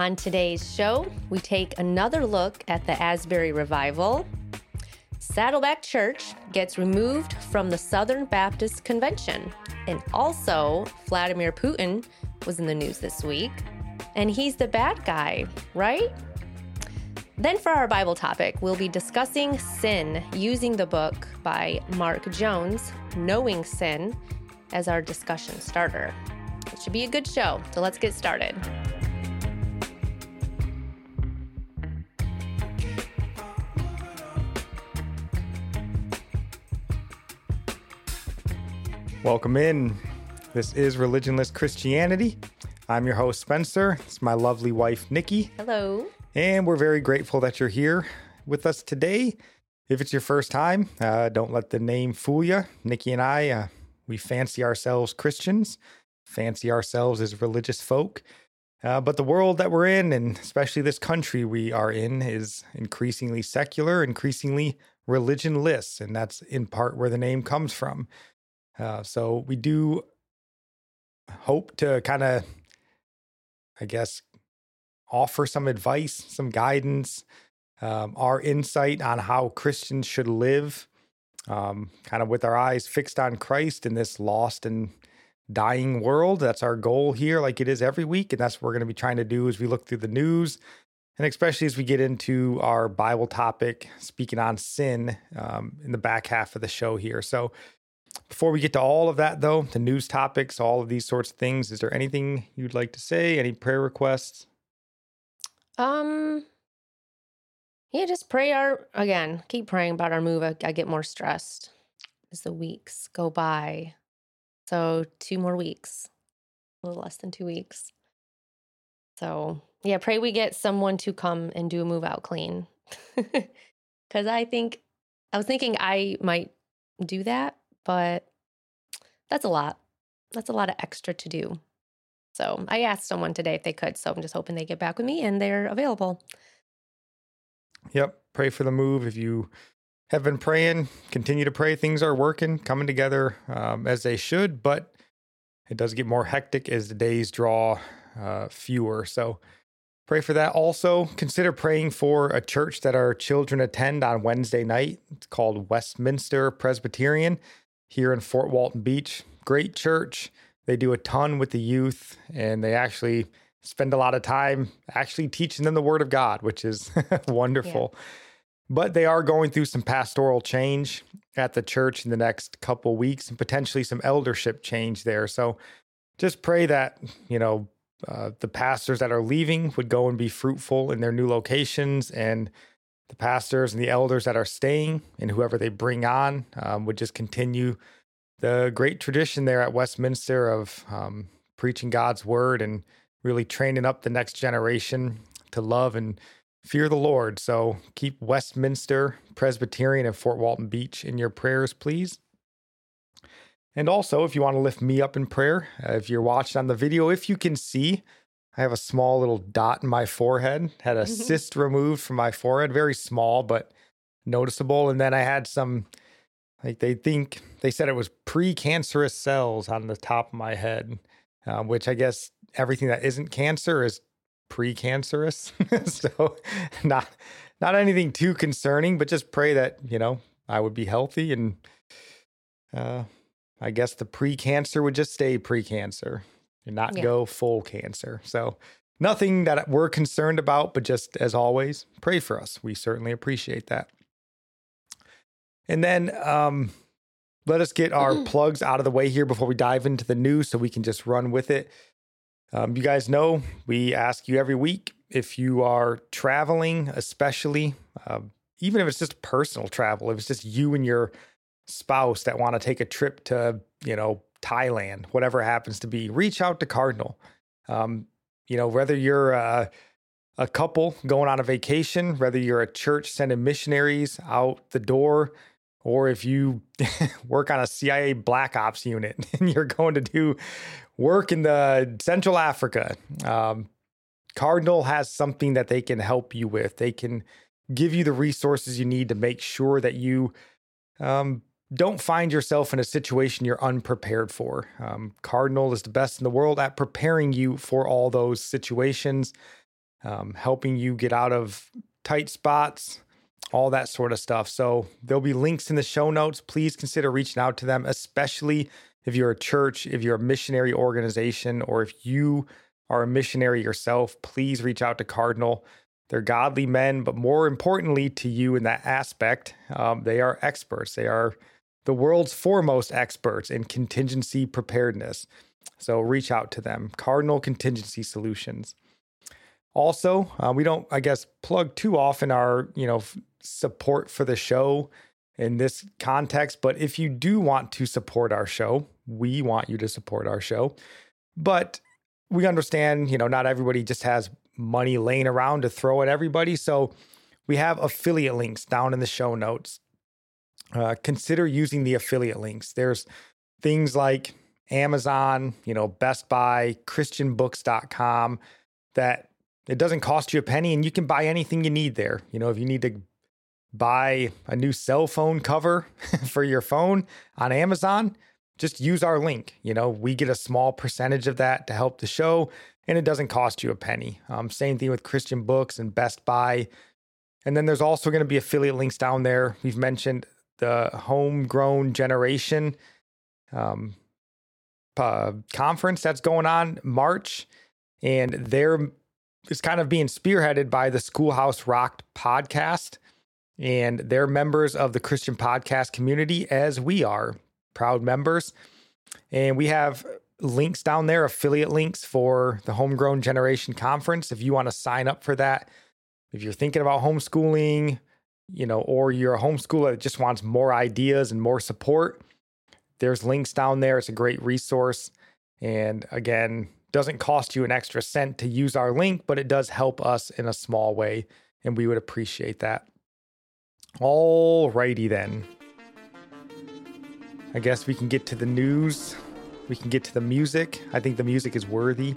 On today's show, we take another look at the Asbury Revival. Saddleback Church gets removed from the Southern Baptist Convention. And also, Vladimir Putin was in the news this week. And he's the bad guy, right? Then, for our Bible topic, we'll be discussing sin using the book by Mark Jones, Knowing Sin, as our discussion starter. It should be a good show, so let's get started. Welcome in. This is Religionless Christianity. I'm your host, Spencer. It's my lovely wife, Nikki. Hello. And we're very grateful that you're here with us today. If it's your first time, uh, don't let the name fool you. Nikki and I, uh, we fancy ourselves Christians, fancy ourselves as religious folk. Uh, but the world that we're in, and especially this country we are in, is increasingly secular, increasingly religionless. And that's in part where the name comes from. Uh, so we do hope to kind of, I guess, offer some advice, some guidance, um, our insight on how Christians should live, um, kind of with our eyes fixed on Christ in this lost and dying world. That's our goal here, like it is every week. And that's what we're going to be trying to do as we look through the news. And especially as we get into our Bible topic, speaking on sin um, in the back half of the show here. So, before we get to all of that, though, the news topics, all of these sorts of things, is there anything you'd like to say? Any prayer requests? Um, yeah, just pray our again. Keep praying about our move. I, I get more stressed as the weeks go by. So two more weeks, a little less than two weeks. So yeah, pray we get someone to come and do a move out clean. Because I think I was thinking I might do that, but that's a lot. That's a lot of extra to do. So I asked someone today if they could. So I'm just hoping they get back with me and they're available. Yep. Pray for the move. If you have been praying, continue to pray. Things are working, coming together um, as they should, but it does get more hectic as the days draw uh, fewer. So pray for that. Also, consider praying for a church that our children attend on Wednesday night. It's called Westminster Presbyterian here in Fort Walton Beach. Great church. They do a ton with the youth and they actually spend a lot of time actually teaching them the word of God, which is wonderful. Yeah. But they are going through some pastoral change at the church in the next couple weeks and potentially some eldership change there. So just pray that, you know, uh, the pastors that are leaving would go and be fruitful in their new locations and the pastors and the elders that are staying and whoever they bring on um, would just continue the great tradition there at Westminster of um, preaching God's word and really training up the next generation to love and fear the Lord. So keep Westminster Presbyterian and Fort Walton Beach in your prayers, please. And also, if you want to lift me up in prayer, uh, if you're watching on the video, if you can see, I have a small little dot in my forehead, had a mm-hmm. cyst removed from my forehead, very small, but noticeable. And then I had some, like they think, they said it was precancerous cells on the top of my head, uh, which I guess everything that isn't cancer is precancerous. so not, not anything too concerning, but just pray that, you know, I would be healthy and, uh, I guess the precancer would just stay pre cancer and not Yeah. go full cancer. So, nothing that we're concerned about, but just as always, pray for us. We certainly appreciate that. And then um, let us get our plugs out of the way here before we dive into the news so we can just run with it. Um, you guys know we ask you every week if you are traveling, especially, uh, even if it's just personal travel, if it's just you and your spouse that want to take a trip to, you know, Thailand, whatever happens to be, reach out to Cardinal. Um, you know, whether you're uh, a couple going on a vacation, whether you're a church sending missionaries out the door, or if you work on a CIA black ops unit and you're going to do work in the Central Africa, um, Cardinal has something that they can help you with. They can give you the resources you need to make sure that you um, don't find yourself in a situation you're unprepared for. Um, Cardinal is the best in the world at preparing you for all those situations, um, helping you get out of tight spots, all that sort of stuff. So there'll be links in the show notes. Please consider reaching out to them, especially if you're a church, if you're a missionary organization, or if you are a missionary yourself. Please reach out to Cardinal. They're godly men, but more importantly to you in that aspect, um, they are experts. They are the world's foremost experts in contingency preparedness. So reach out to them. Cardinal Contingency Solutions. Also, uh, we don't, I guess, plug too often our, you know, f- support for the show in this context. But if you do want to support our show, we want you to support our show. But we understand, you know, not everybody just has money laying around to throw at everybody. So we have affiliate links down in the show notes. Uh, consider using the affiliate links. There's things like Amazon, you know, Best Buy, ChristianBooks.com that it doesn't cost you a penny and you can buy anything you need there. You know, if you need to buy a new cell phone cover for your phone on Amazon, just use our link. You know, we get a small percentage of that to help the show and it doesn't cost you a penny. Um, same thing with Christian Books and Best Buy. And then there's also going to be affiliate links down there. We've mentioned the Homegrown Generation um, uh, conference that's going on March, and they're it's kind of being spearheaded by the Schoolhouse Rocked podcast, and they're members of the Christian podcast community as we are proud members, and we have links down there, affiliate links for the Homegrown Generation Conference. If you want to sign up for that, if you're thinking about homeschooling, you know, or you're a homeschooler that just wants more ideas and more support, there's links down there. It's a great resource. And again, doesn't cost you an extra cent to use our link, but it does help us in a small way. And we would appreciate that. All righty then. I guess we can get to the news. We can get to the music. I think the music is worthy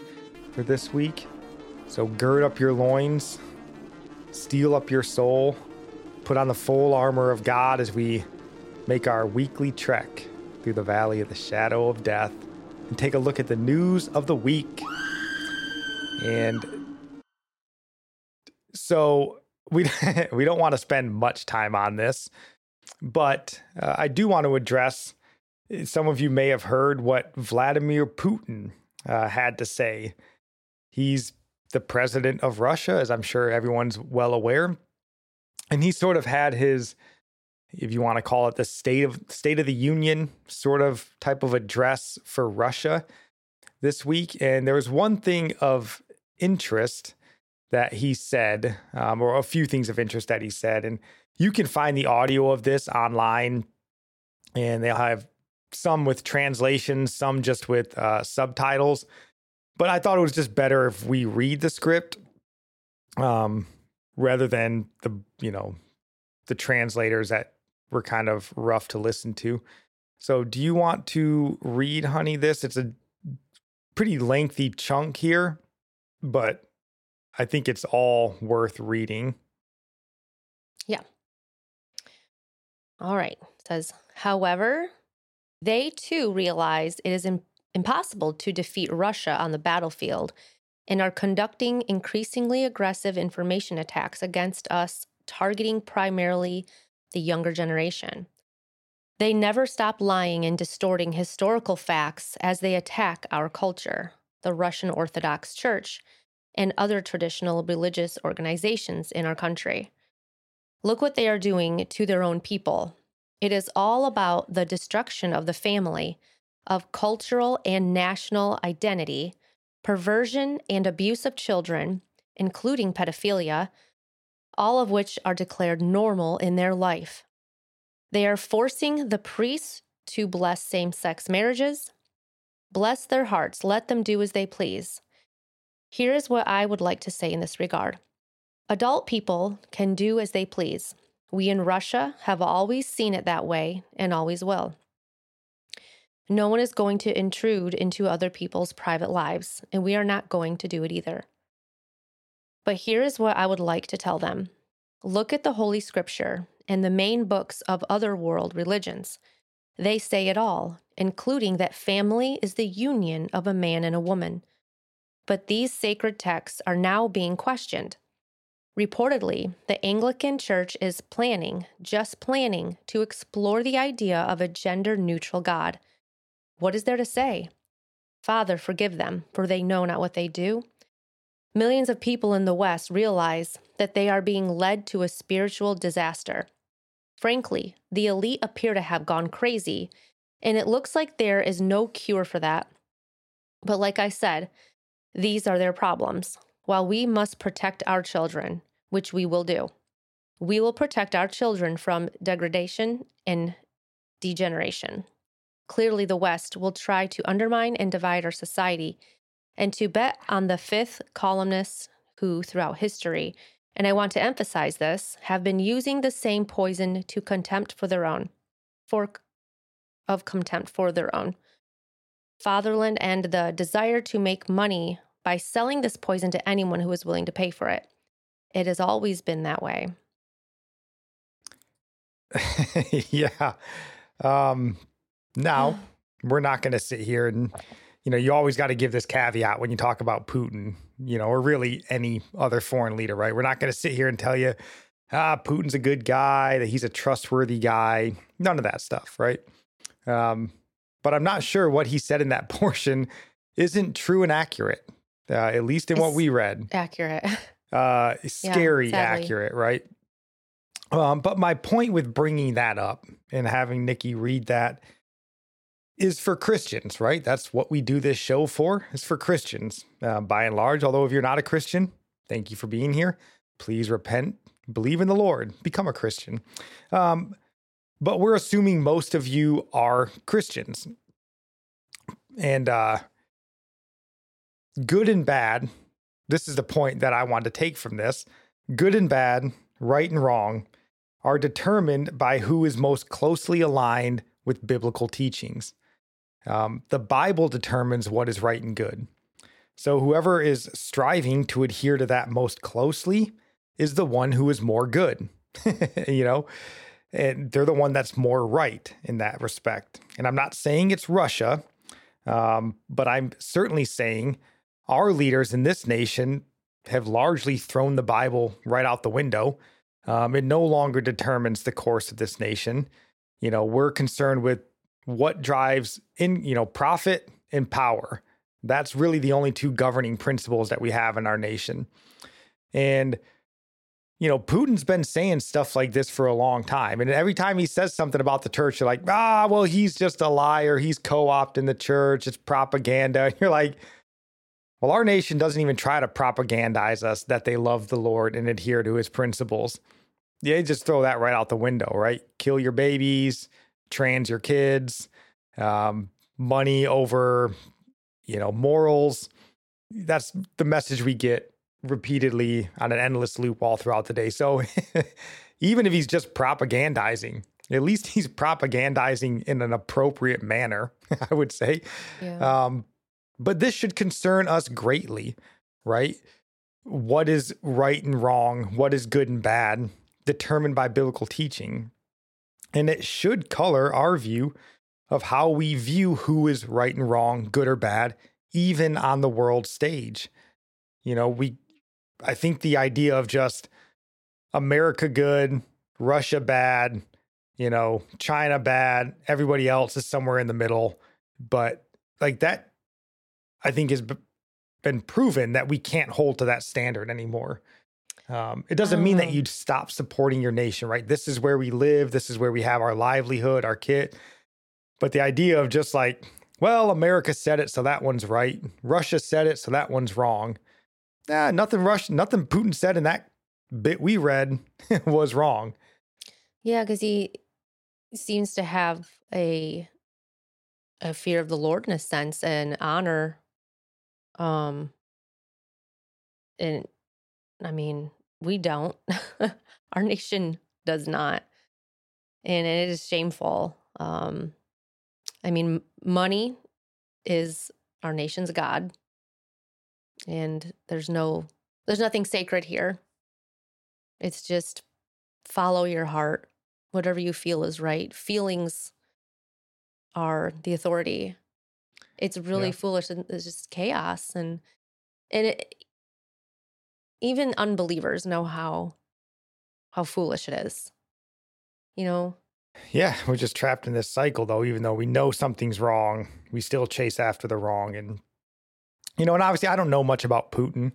for this week. So gird up your loins, steel up your soul, put on the full armor of God as we make our weekly trek through the valley of the shadow of death and take a look at the news of the week. And so we we don't want to spend much time on this, but uh, I do want to address some of you may have heard what Vladimir Putin uh, had to say. He's the president of Russia, as I'm sure everyone's well aware. And he sort of had his, if you want to call it the state of State of the Union sort of type of address for Russia this week. And there was one thing of interest that he said, um, or a few things of interest that he said. And you can find the audio of this online, and they'll have some with translations, some just with uh, subtitles. But I thought it was just better if we read the script um, rather than the, you know, the translators that were kind of rough to listen to. So, do you want to read, honey, this? It's a pretty lengthy chunk here, but I think it's all worth reading. Yeah. All right. It says, however, they too realized it is im- impossible to defeat Russia on the battlefield and are conducting increasingly aggressive information attacks against us, targeting primarily the younger generation. They never stop lying and distorting historical facts as they attack our culture, the Russian Orthodox Church, and other traditional religious organizations in our country. Look what they are doing to their own people. It is all about the destruction of the family, of cultural and national identity, perversion and abuse of children, including pedophilia, all of which are declared normal in their life. They are forcing the priests to bless same sex marriages. Bless their hearts, let them do as they please. Here is what I would like to say in this regard adult people can do as they please. We in Russia have always seen it that way and always will. No one is going to intrude into other people's private lives, and we are not going to do it either. But here is what I would like to tell them look at the Holy Scripture and the main books of other world religions. They say it all, including that family is the union of a man and a woman. But these sacred texts are now being questioned. Reportedly, the Anglican Church is planning, just planning, to explore the idea of a gender neutral God. What is there to say? Father, forgive them, for they know not what they do. Millions of people in the West realize that they are being led to a spiritual disaster. Frankly, the elite appear to have gone crazy, and it looks like there is no cure for that. But like I said, these are their problems. While we must protect our children, which we will do, we will protect our children from degradation and degeneration. Clearly, the West will try to undermine and divide our society and to bet on the fifth columnists who, throughout history, and I want to emphasize this, have been using the same poison to contempt for their own, for of contempt for their own fatherland and the desire to make money by selling this poison to anyone who is willing to pay for it. It has always been that way. yeah. Um, now, we're not going to sit here and you know, you always got to give this caveat when you talk about Putin, you know, or really any other foreign leader, right? We're not going to sit here and tell you, ah, Putin's a good guy, that he's a trustworthy guy. None of that stuff, right? Um, but I'm not sure what he said in that portion isn't true and accurate, uh, at least in it's what we read. Accurate. Uh, scary yeah, accurate, right? Um, but my point with bringing that up and having Nikki read that is for Christians, right? That's what we do this show for, is for Christians uh, by and large. Although, if you're not a Christian, thank you for being here. Please repent, believe in the Lord, become a Christian. Um, but we're assuming most of you are Christians. And uh, good and bad, this is the point that I want to take from this good and bad, right and wrong, are determined by who is most closely aligned with biblical teachings. Um, the Bible determines what is right and good. So whoever is striving to adhere to that most closely is the one who is more good, you know, and they're the one that's more right in that respect. And I'm not saying it's Russia, um, but I'm certainly saying our leaders in this nation have largely thrown the Bible right out the window. Um, it no longer determines the course of this nation. You know, we're concerned with what drives in you know profit and power. That's really the only two governing principles that we have in our nation. And you know putin's been saying stuff like this for a long time. And every time he says something about the church you're like ah well he's just a liar. He's co-opting the church. It's propaganda. And you're like well our nation doesn't even try to propagandize us that they love the lord and adhere to his principles. They just throw that right out the window right? Kill your babies trans your kids, um, money over, you know, morals. That's the message we get repeatedly on an endless loop all throughout the day. So even if he's just propagandizing, at least he's propagandizing in an appropriate manner, I would say. Yeah. Um, but this should concern us greatly, right? What is right and wrong? What is good and bad? Determined by biblical teaching. And it should color our view of how we view who is right and wrong, good or bad, even on the world stage. You know, we, I think the idea of just America good, Russia bad, you know, China bad, everybody else is somewhere in the middle. But like that, I think has been proven that we can't hold to that standard anymore. Um, it doesn't mean that Oh. you'd stop supporting your nation, right? This is where we live. This is where we have our livelihood, our kit. But the idea of just like, well, America said it, so that one's right. Russia said it, so that one's wrong. Nah, nothing Russia, nothing Putin said in that bit we read was wrong. Yeah, because he seems to have a a fear of the Lord in a sense and honor. Um, and I mean, we don't. Our nation does not, and it is shameful. Um, I mean, money is our nation's god, and there's no, there's nothing sacred here. It's just follow your heart whatever you feel is right. Feelings are the authority. It's really Yeah. foolish and it's just chaos and and it, even unbelievers know how how foolish it is. You know, Yeah, we're just trapped in this cycle though, even though we know something's wrong, we still chase after the wrong. And, you know, and obviously I don't know much about Putin.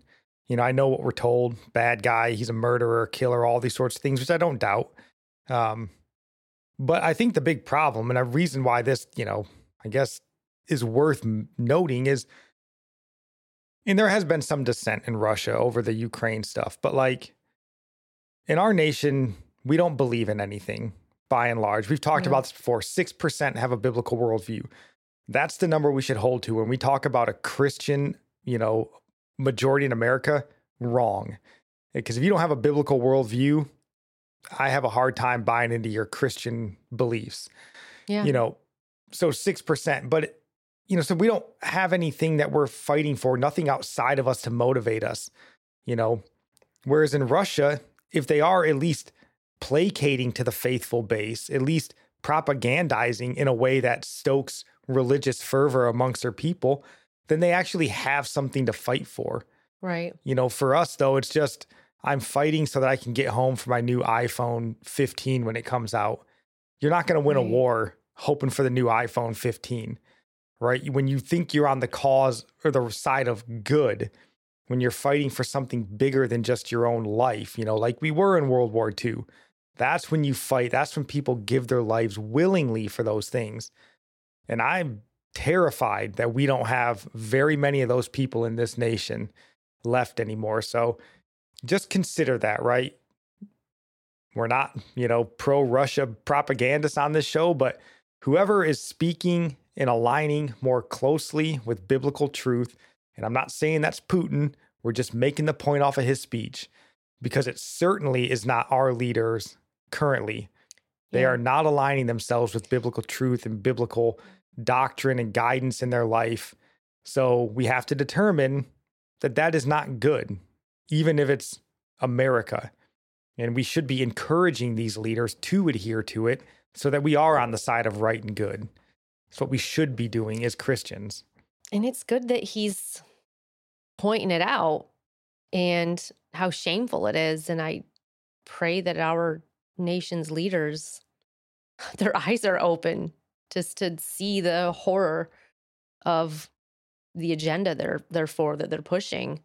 You know, I know what we're told bad guy, he's a murderer, killer, all these sorts of things, which I don't doubt. Um, but I think the big problem and a reason why this, you know, I guess is worth noting is, and there has been some dissent in Russia over the Ukraine stuff, but like in our nation, we don't believe in anything by and large. We've talked Yeah. about this before 6% have a biblical worldview. That's the number we should hold to when we talk about a Christian, you know, majority in America. Wrong. Eh, because if you don't have a biblical worldview, I have a hard time buying into your Christian beliefs. yeah. You know, so 6%. But, you know, so we don't have anything that we're fighting for, nothing outside of us to motivate us, you know. Whereas in Russia, if they are at least placating to the faithful base, at least propagandizing in a way that stokes religious fervor amongst their people, then they actually have something to fight for. right. You know, for us though, it's just I'm fighting so that I can get home for my new iPhone 15 when it comes out. You're not going to win a war hoping for the new iPhone 15, right? When you think you're on the cause or the side of good, when you're fighting for something bigger than just your own life, you know, like we were in World War II, that's when you fight. That's when people give their lives willingly for those things. And I'm terrified that we don't have very many of those people in this nation left anymore. So just consider that, right? We're not, you know, pro Russia propagandists on this show, but whoever is speaking and aligning more closely with biblical truth, and I'm not saying that's Putin, we're just making the point off of his speech because it certainly is not our leaders currently. They Yeah. are not aligning themselves with biblical truth and biblical doctrine and guidance in their life. So we have to determine that that is not good, even if it's America. And we should be encouraging these leaders to adhere to it so that we are on the side of right and good. It's what we should be doing as Christians. And it's good that he's pointing it out and how shameful it is. And I pray that our nation's leaders, their eyes are open just to see the horror of the agenda they're they're for that they're pushing,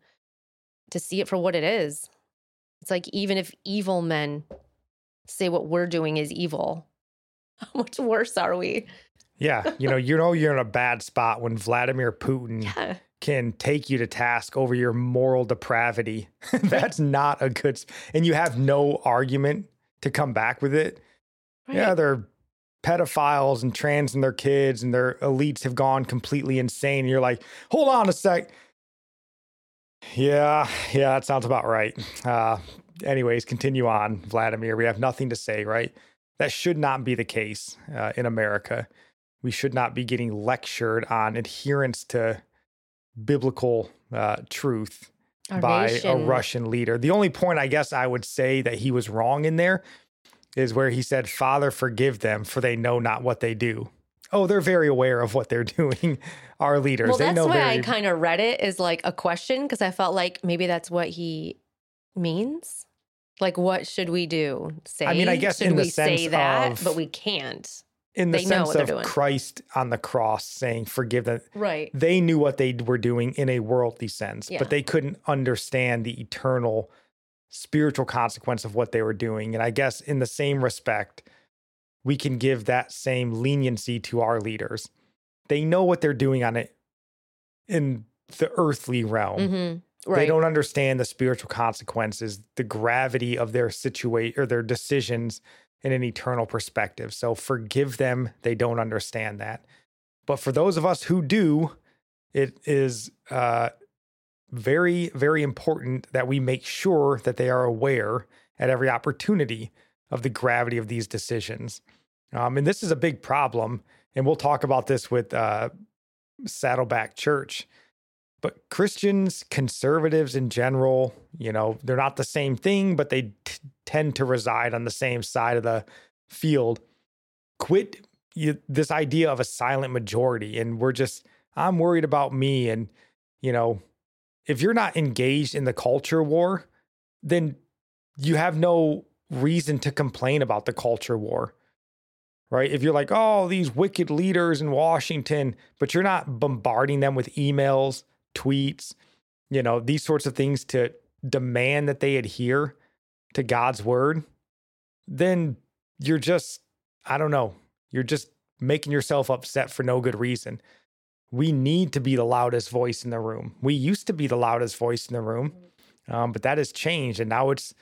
to see it for what it is. It's like even if evil men say what we're doing is evil, how much worse are we? Yeah, you know, you know you're in a bad spot when Vladimir Putin Yeah. can take you to task over your moral depravity. That's not a good and you have no argument to come back with it. Yeah, they're pedophiles and trans and their kids and their elites have gone completely insane. And you're like, hold on a sec. Yeah, yeah, that sounds about right. Uh, anyways, continue on, Vladimir. We have nothing to say, right? That should not be the case uh, in America. We should not be getting lectured on adherence to biblical uh, truth by a Russian leader. The only point I guess I would say that he was wrong in there is where he said, Father, forgive them, for they know not what they do. Oh, they're very aware of what they're doing, our leaders. Well, they that's know why very I kind of read it as like a question because I felt like maybe that's what he means. Like, what should we do? Say? I mean, I guess should in the we say sense that, of- but we can't. In the They sense of. Christ on the cross saying, forgive them. Right. They knew what they were doing in a worldly sense, Yeah. but they couldn't understand the eternal spiritual consequence of what they were doing. And I guess in the same respect, we can give that same leniency to our leaders. They know what they're doing on it in the earthly realm. Mm-hmm. Right. They don't understand the spiritual consequences, the gravity of their situation or their decisions in an eternal perspective. So forgive them. They don't understand that. But for those of us who do, it is uh, very, very important that we make sure that they are aware at every opportunity of the gravity of these decisions. Um, and this is a big problem. And we'll talk about this with uh, Saddleback Church but Christians, conservatives in general, you know, they're not the same thing, but they t- tend to reside on the same side of the field. Quit you, this idea of a silent majority. And we're just, I'm worried about me. And, you know, if you're not engaged in the culture war, then you have no reason to complain about the culture war. Right. If you're like, oh, these wicked leaders in Washington, but you're not bombarding them with emails, tweets, you know, these sorts of things to demand that they adhere to God's word, then you're just, I don't know, you're just making yourself upset for no good reason. We need to be the loudest voice in the room. We used to be the loudest voice in the room, um, but that has changed. And now it's,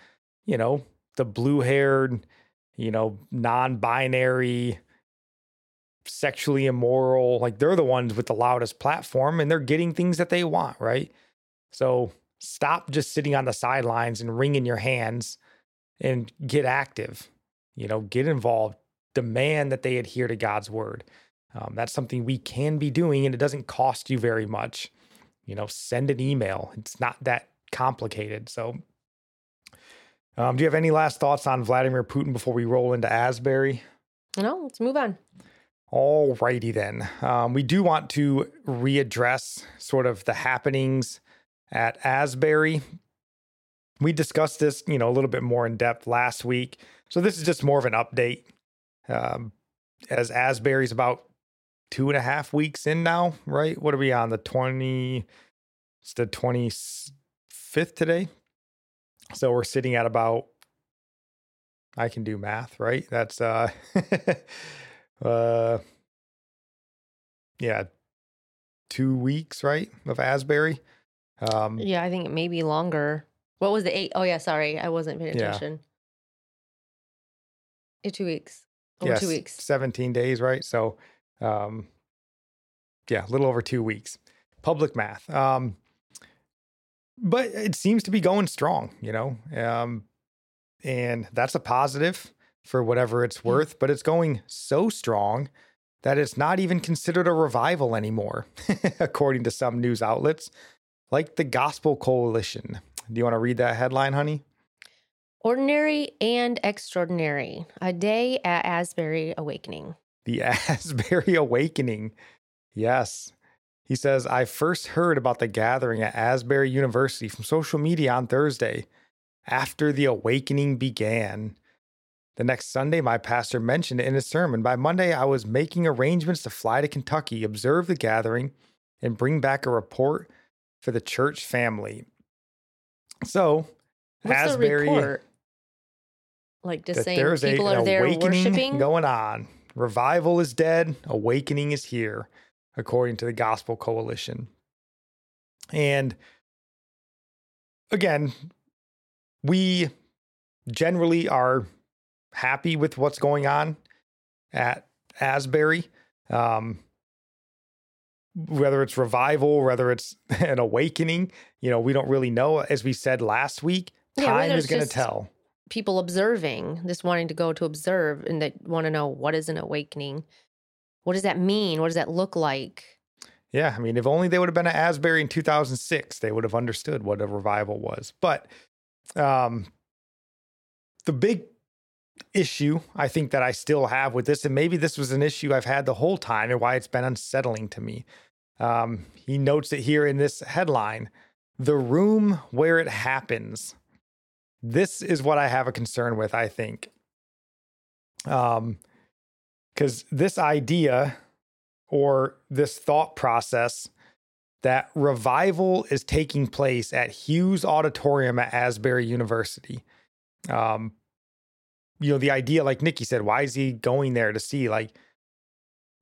you know, the blue haired, you know, non binary, sexually immoral. Like they're the ones with the loudest platform and they're getting things that they want, right? So stop just sitting on the sidelines and wringing your hands and get active. You know, get involved, demand that they adhere to God's word. Um, that's something we can be doing and it doesn't cost you very much. You know, send an email. It's not that complicated. So, um, do you have any last thoughts on Vladimir Putin before we roll into Asbury? No, let's move on. All righty then. Um, we do want to readdress sort of the happenings at Asbury. We discussed this, you know, a little bit more in depth last week. So this is just more of an update. Um, as Asbury's about two and a half weeks in now, right? What are we on? The 20, it's the 25th today. So we're sitting at about, I can do math, right? That's, uh, uh yeah two weeks right of asbury um Yeah, I think it may be longer. What was the eight? Oh yeah, sorry, I wasn't paying attention. Yeah, two weeks. Over yes, two weeks. 17 days right so um yeah a little over two weeks public math um but it seems to be going strong you know um and that's a positive for whatever it's hmm. worth but it's going so strong that it's not even considered a revival anymore according to some news outlets like the gospel coalition do you want to read that headline honey Ordinary and extraordinary. A day at Asbury Awakening. the Asbury Awakening. Yes. He says, I first heard about the gathering at Asbury University from social media on Thursday after the awakening began. The next Sunday, my pastor mentioned it in his sermon. By Monday, I was making arrangements to fly to Kentucky, observe the gathering, and bring back a report for the church family. So, What's Asbury, the report? Like just saying there's people an are there awakening worshiping. going on. Revival is dead, awakening is here, according to the Gospel Coalition. And again, we generally are happy with what's going on at Asbury. Um, whether it's revival, whether it's an awakening, you know, we don't really know. As we said last week, Yeah, time is going to tell. people observing, just wanting to go to observe, and that want to know what is an awakening. What does that mean? What does that look like? Yeah, I mean, if only they would have been at Asbury in 2006, they would have understood what a revival was. But um, the big issue I think that I still have with this, and maybe this was an issue I've had the whole time and why it's been unsettling to me. Um, he notes it here in this headline the room where it happens. this is what I have a concern with, I think. Um, because this idea or this thought process that revival is taking place at Hughes Auditorium at Asbury University. Um, you know, the idea, like Nikki said, why is he going there to see? Like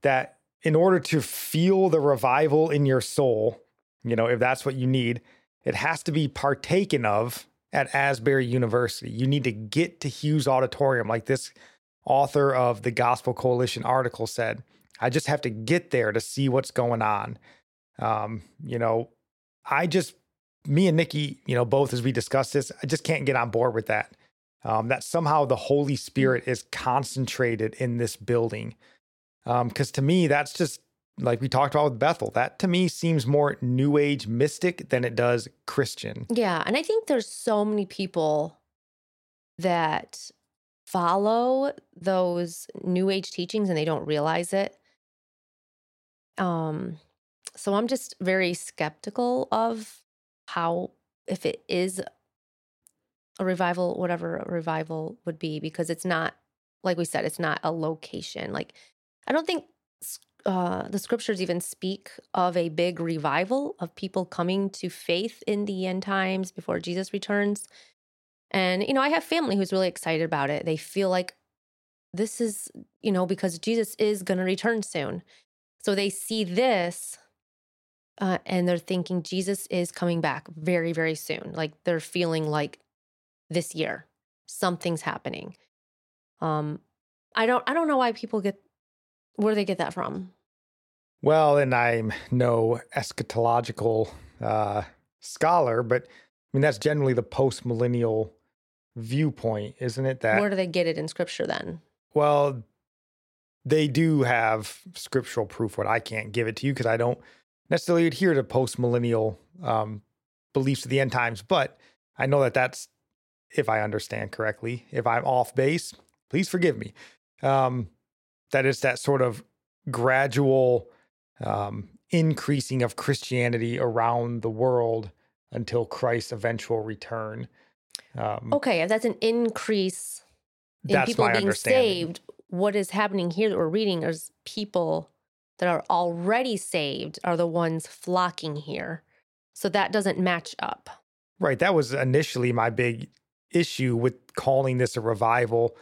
that in order to feel the revival in your soul, you know, if that's what you need, it has to be partaken of at Asbury University. You need to get to Hughes Auditorium, like this author of the Gospel Coalition article said. I just have to get there to see what's going on. Um, you know, I just, me and Nikki, you know, both as we discussed this, I just can't get on board with that. Um, that somehow the Holy Spirit is concentrated in this building. Because um, to me, that's just like we talked about with Bethel. That to me seems more New Age mystic than it does Christian. Yeah. And I think there's so many people that follow those New Age teachings and they don't realize it. Um, so I'm just very skeptical of how, if it is a revival, whatever a revival would be, because it's not, like we said, it's not a location. Like, I don't think uh, the scriptures even speak of a big revival of people coming to faith in the end times before Jesus returns. And, you know, I have family who's really excited about it. They feel like this is, you know, because Jesus is going to return soon. So they see this uh, and they're thinking Jesus is coming back very, very soon. Like they're feeling like this year something's happening. Um, I don't, I don't know why people get where they get that from. Well, and I'm no eschatological uh, scholar, but I mean that's generally the post millennial viewpoint, isn't it? That where do they get it in scripture then? Well, they do have scriptural proof. What I can't give it to you because I don't necessarily adhere to post millennial um, beliefs of the end times, but I know that that's, if I understand correctly, if I'm off base, please forgive me. Um, that is that sort of gradual um, increasing of Christianity around the world until Christ's eventual return. Um, okay, if that's an increase in people being saved, what is happening here that we're reading is people that are already saved are the ones flocking here. So that doesn't match up. Right. That was initially my big issue with calling this a revival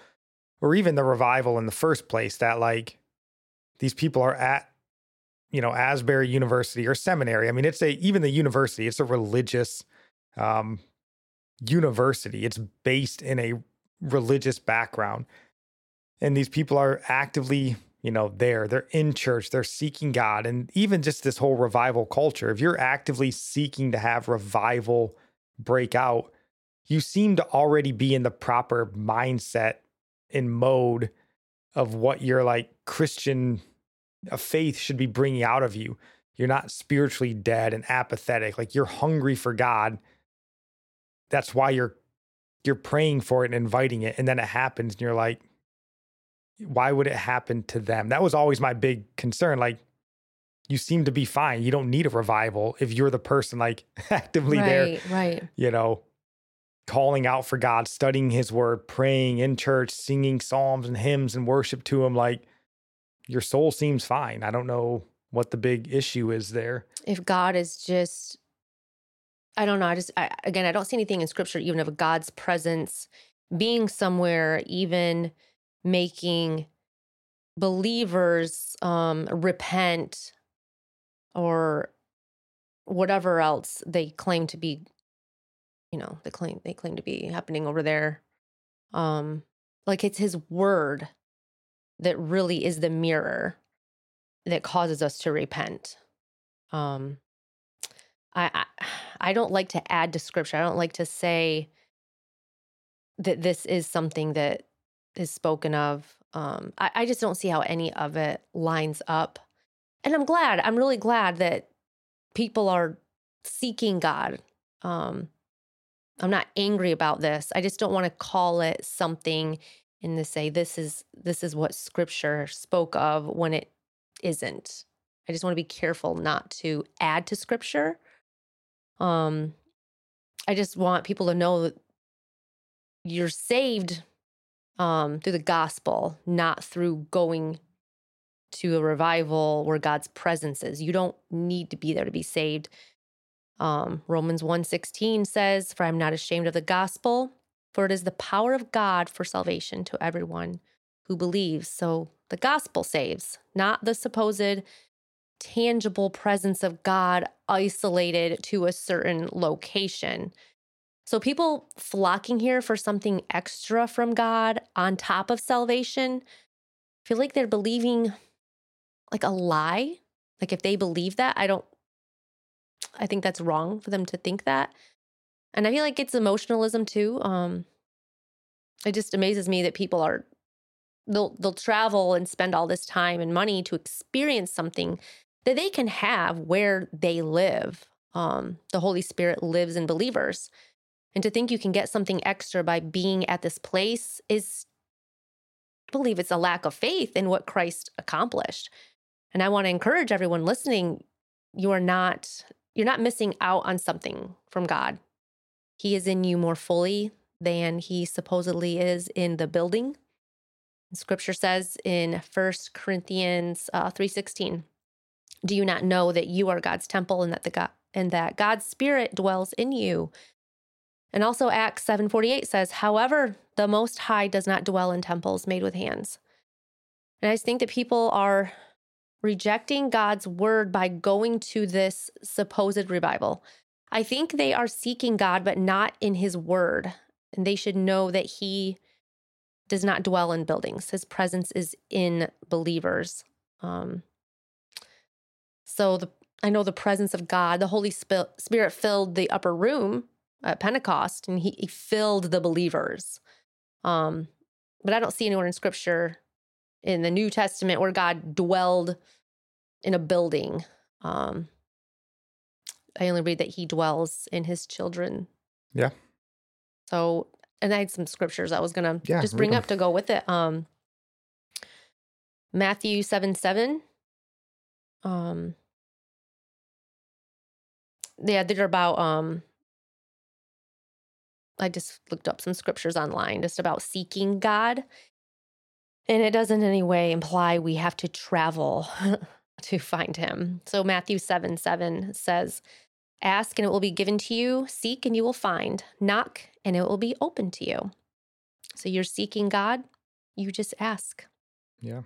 or even the revival in the first place that like these people are at you know Asbury University or seminary. I mean it's a even the university, it's a religious um university. It's based in a religious background. And these people are actively you know, there. They're in church, they're seeking God. And even just this whole revival culture, if you're actively seeking to have revival break out, you seem to already be in the proper mindset and mode of what your like Christian uh, faith should be bringing out of you. You're not spiritually dead and apathetic. Like you're hungry for God. That's why you're you're praying for it and inviting it. And then it happens and you're like, why would it happen to them? That was always my big concern. Like, you seem to be fine. You don't need a revival if you're the person like actively right, there, right? You know, calling out for God, studying His Word, praying in church, singing psalms and hymns and worship to Him. Like, your soul seems fine. I don't know what the big issue is there. If God is just, I don't know. I just, I, again, I don't see anything in Scripture, even of God's presence being somewhere, even making believers um, repent or whatever else they claim to be you know they claim they claim to be happening over there um like it's his word that really is the mirror that causes us to repent um I, I i don't like to add to scripture i don't like to say that this is something that is spoken of. Um, I, I just don't see how any of it lines up. And I'm glad, I'm really glad that people are seeking God. Um, I'm not angry about this. I just don't want to call it something and to say this is this is what scripture spoke of when it isn't. I just want to be careful not to add to scripture. Um I just want people to know that you're saved um, through the gospel, not through going to a revival where God's presence is. You don't need to be there to be saved. Um, Romans 1:16 says, "For I'm not ashamed of the gospel, for it is the power of God for salvation to everyone who believes." So the gospel saves, not the supposed tangible presence of God isolated to a certain location. So people flocking here for something extra from God on top of salvation feel like they're believing like a lie. Like if they believe that, I don't I think that's wrong for them to think that. And I feel like it's emotionalism too. Um it just amazes me that people are they'll they'll travel and spend all this time and money to experience something that they can have where they live. Um, the Holy Spirit lives in believers. And to think you can get something extra by being at this place is I believe it's a lack of faith in what Christ accomplished. And I want to encourage everyone listening, you are not you're not missing out on something from God. He is in you more fully than he supposedly is in the building. Scripture says in First Corinthians uh, 3:16, "Do you not know that you are God's temple and that the God and that God's spirit dwells in you?" And also Acts 7:48 says, "However, the most high does not dwell in temples made with hands." And I just think that people are rejecting God's word by going to this supposed revival. I think they are seeking God, but not in his word. And they should know that he does not dwell in buildings, his presence is in believers. Um, so the I know the presence of God, the Holy Spirit filled the upper room at Pentecost, and he, he filled the believers. Um, but I don't see anywhere in Scripture in the New Testament where God dwelled in a building. Um, I only read that he dwells in his children. Yeah. So, and I had some scriptures I was going to yeah, just bring up to go with it. Um, Matthew 7 7. Um, yeah, they're about, um, I just looked up some scriptures online just about seeking God. And it doesn't in any way imply we have to travel to find him. So Matthew 7 7 says, Ask and it will be given to you, seek and you will find, knock and it will be open to you. So you're seeking God, you just ask. Yeah.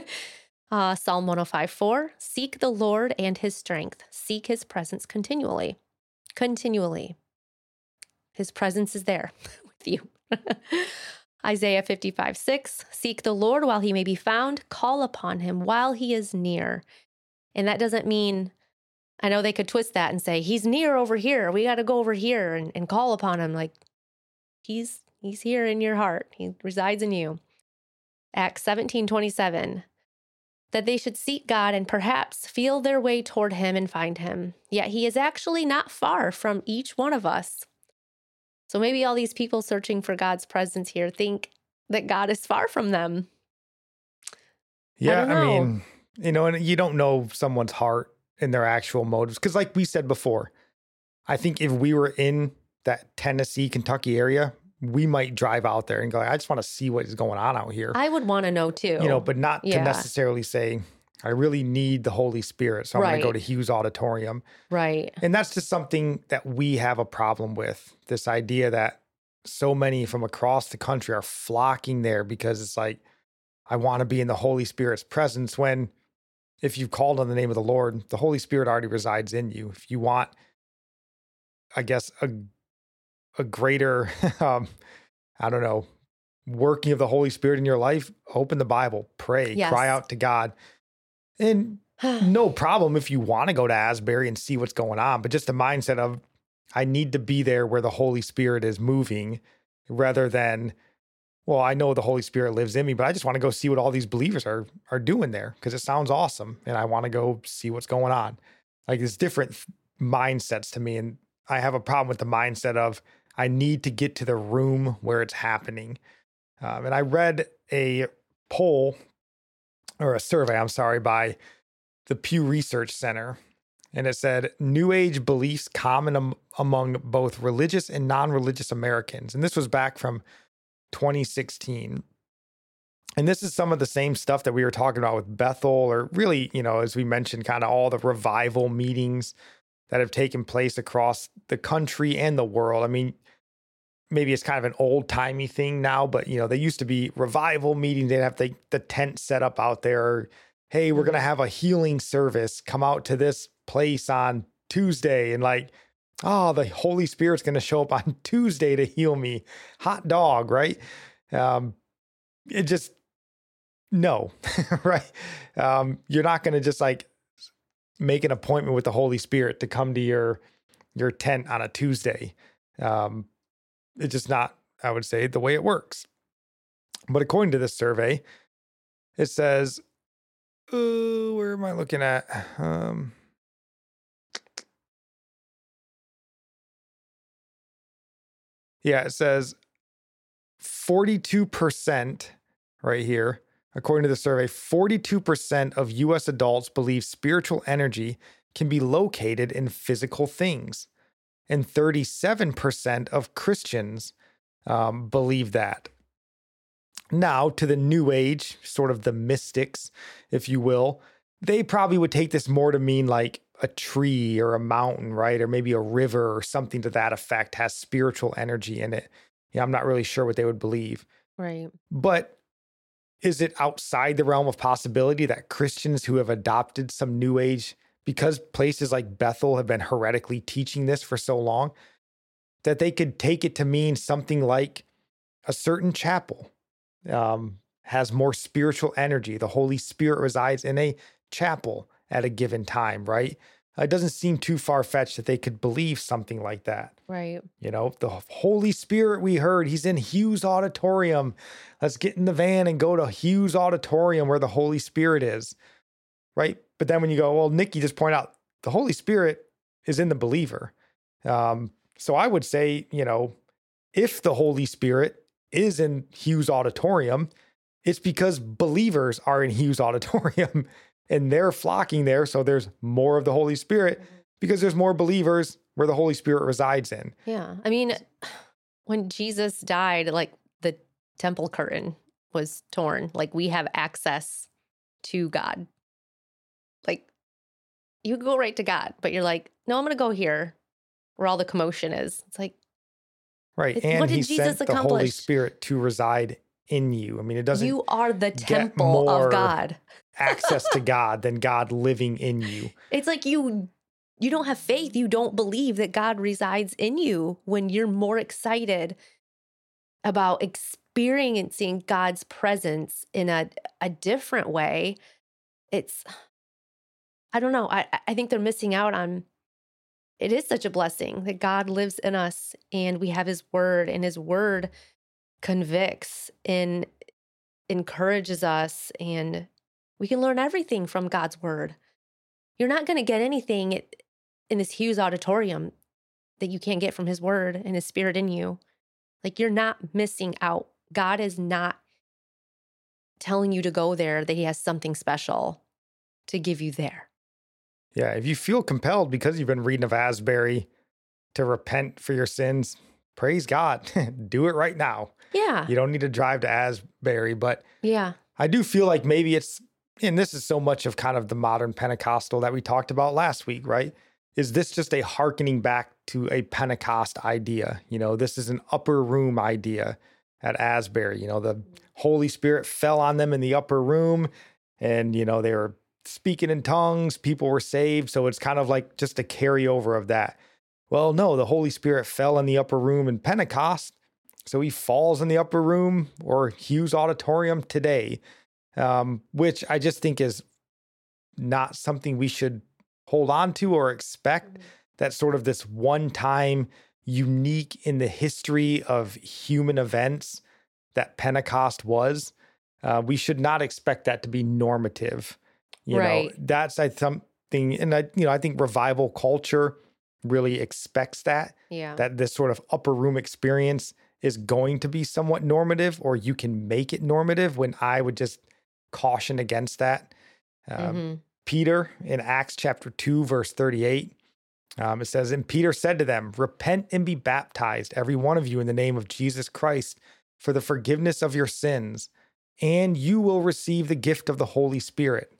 uh, Psalm 105 4 Seek the Lord and his strength, seek his presence continually. Continually. His presence is there with you. Isaiah 55 6 Seek the Lord while he may be found, call upon him while he is near. And that doesn't mean, I know they could twist that and say, he's near over here. We got to go over here and, and call upon him. Like, he's he's here in your heart, he resides in you. Acts 17 27 that they should seek God and perhaps feel their way toward him and find him. Yet he is actually not far from each one of us. So maybe all these people searching for God's presence here think that God is far from them. Yeah, I, I mean, you know, and you don't know someone's heart and their actual motives. Cause like we said before, I think if we were in that Tennessee, Kentucky area, we might drive out there and go, I just want to see what is going on out here. I would want to know too. You know, but not yeah. to necessarily say, I really need the Holy Spirit. So I'm right. going to go to Hughes Auditorium. Right. And that's just something that we have a problem with this idea that so many from across the country are flocking there because it's like, I want to be in the Holy Spirit's presence when if you've called on the name of the Lord, the Holy Spirit already resides in you. If you want, I guess, a, a greater, um, I don't know, working of the Holy Spirit in your life, open the Bible, pray, yes. cry out to God. And no problem if you want to go to Asbury and see what's going on, but just the mindset of I need to be there where the Holy Spirit is moving rather than well, I know the Holy Spirit lives in me, but I just want to go see what all these believers are are doing there because it sounds awesome and I want to go see what's going on. Like it's different mindsets to me and I have a problem with the mindset of I need to get to the room where it's happening. Um, and I read a poll or a survey, I'm sorry, by the Pew Research Center. and it said New Age beliefs common am- among both religious and non religious Americans. And this was back from 2016. And this is some of the same stuff that we were talking about with Bethel, or really, you know, as we mentioned, kind of all the revival meetings that have taken place across the country and the world. I mean, maybe it's kind of an old timey thing now, but you know, they used to be revival meetings. They'd have the, the tent set up out there. Hey, we're going to have a healing service. Come out to this place on Tuesday. And like, oh, the Holy Spirit's going to show up on Tuesday to heal me. Hot dog, right? Um, it just, no, right? Um, you're not going to just like make an appointment with the Holy Spirit to come to your your tent on a Tuesday. Um, it's just not, I would say, the way it works. But according to this survey, it says, uh, where am I looking at? Um, yeah, it says 42% right here. According to the survey, 42% of US adults believe spiritual energy can be located in physical things. And 37% of Christians um, believe that. Now, to the New Age, sort of the mystics, if you will, they probably would take this more to mean like a tree or a mountain, right? Or maybe a river or something to that effect has spiritual energy in it. Yeah, I'm not really sure what they would believe. Right. But is it outside the realm of possibility that Christians who have adopted some new age, because places like Bethel have been heretically teaching this for so long, that they could take it to mean something like a certain chapel um, has more spiritual energy? The Holy Spirit resides in a chapel at a given time, right? It doesn't seem too far fetched that they could believe something like that. Right. You know, the Holy Spirit we heard, he's in Hughes Auditorium. Let's get in the van and go to Hughes Auditorium where the Holy Spirit is. Right. But then when you go, well, Nick, you just point out the Holy Spirit is in the believer. Um, so I would say, you know, if the Holy Spirit is in Hughes Auditorium, it's because believers are in Hughes Auditorium and they're flocking there. So there's more of the Holy Spirit because there's more believers where the Holy Spirit resides in. Yeah. I mean, when Jesus died, like the temple curtain was torn. Like we have access to God. Like you go right to God, but you're like, no, I'm going to go here where all the commotion is. It's like, Right. It's- and what he did Jesus sent the Holy accomplish? Spirit to reside in you. I mean, it doesn't you are the temple more- of God. access to God than God living in you. It's like you you don't have faith. You don't believe that God resides in you when you're more excited about experiencing God's presence in a a different way. It's I don't know. I I think they're missing out on it is such a blessing that God lives in us and we have his word and his word convicts and encourages us and we can learn everything from God's word. You're not going to get anything in this Hughes auditorium that you can't get from his word and his spirit in you. Like you're not missing out. God is not telling you to go there that he has something special to give you there. Yeah. If you feel compelled because you've been reading of Asbury to repent for your sins, praise God. Do it right now. Yeah. You don't need to drive to Asbury, but Yeah. I do feel like maybe it's, and this is so much of kind of the modern Pentecostal that we talked about last week, right? Is this just a hearkening back to a Pentecost idea? You know, this is an upper room idea at Asbury. You know, the Holy Spirit fell on them in the upper room and, you know, they were speaking in tongues, people were saved. So it's kind of like just a carryover of that. Well, no, the Holy Spirit fell in the upper room in Pentecost. So he falls in the upper room or Hughes Auditorium today, um, which I just think is not something we should hold on to or expect. That sort of this one time, unique in the history of human events that Pentecost was. Uh, we should not expect that to be normative. You Right. know, that's I something, and I, you know, I think revival culture really expects that Yeah. that this sort of upper room experience is going to be somewhat normative or you can make it normative when I would just caution against that. Um, Mhm. Peter in Acts chapter 2, verse 38. Um, it says, And Peter said to them, Repent and be baptized, every one of you, in the name of Jesus Christ, for the forgiveness of your sins, and you will receive the gift of the Holy Spirit.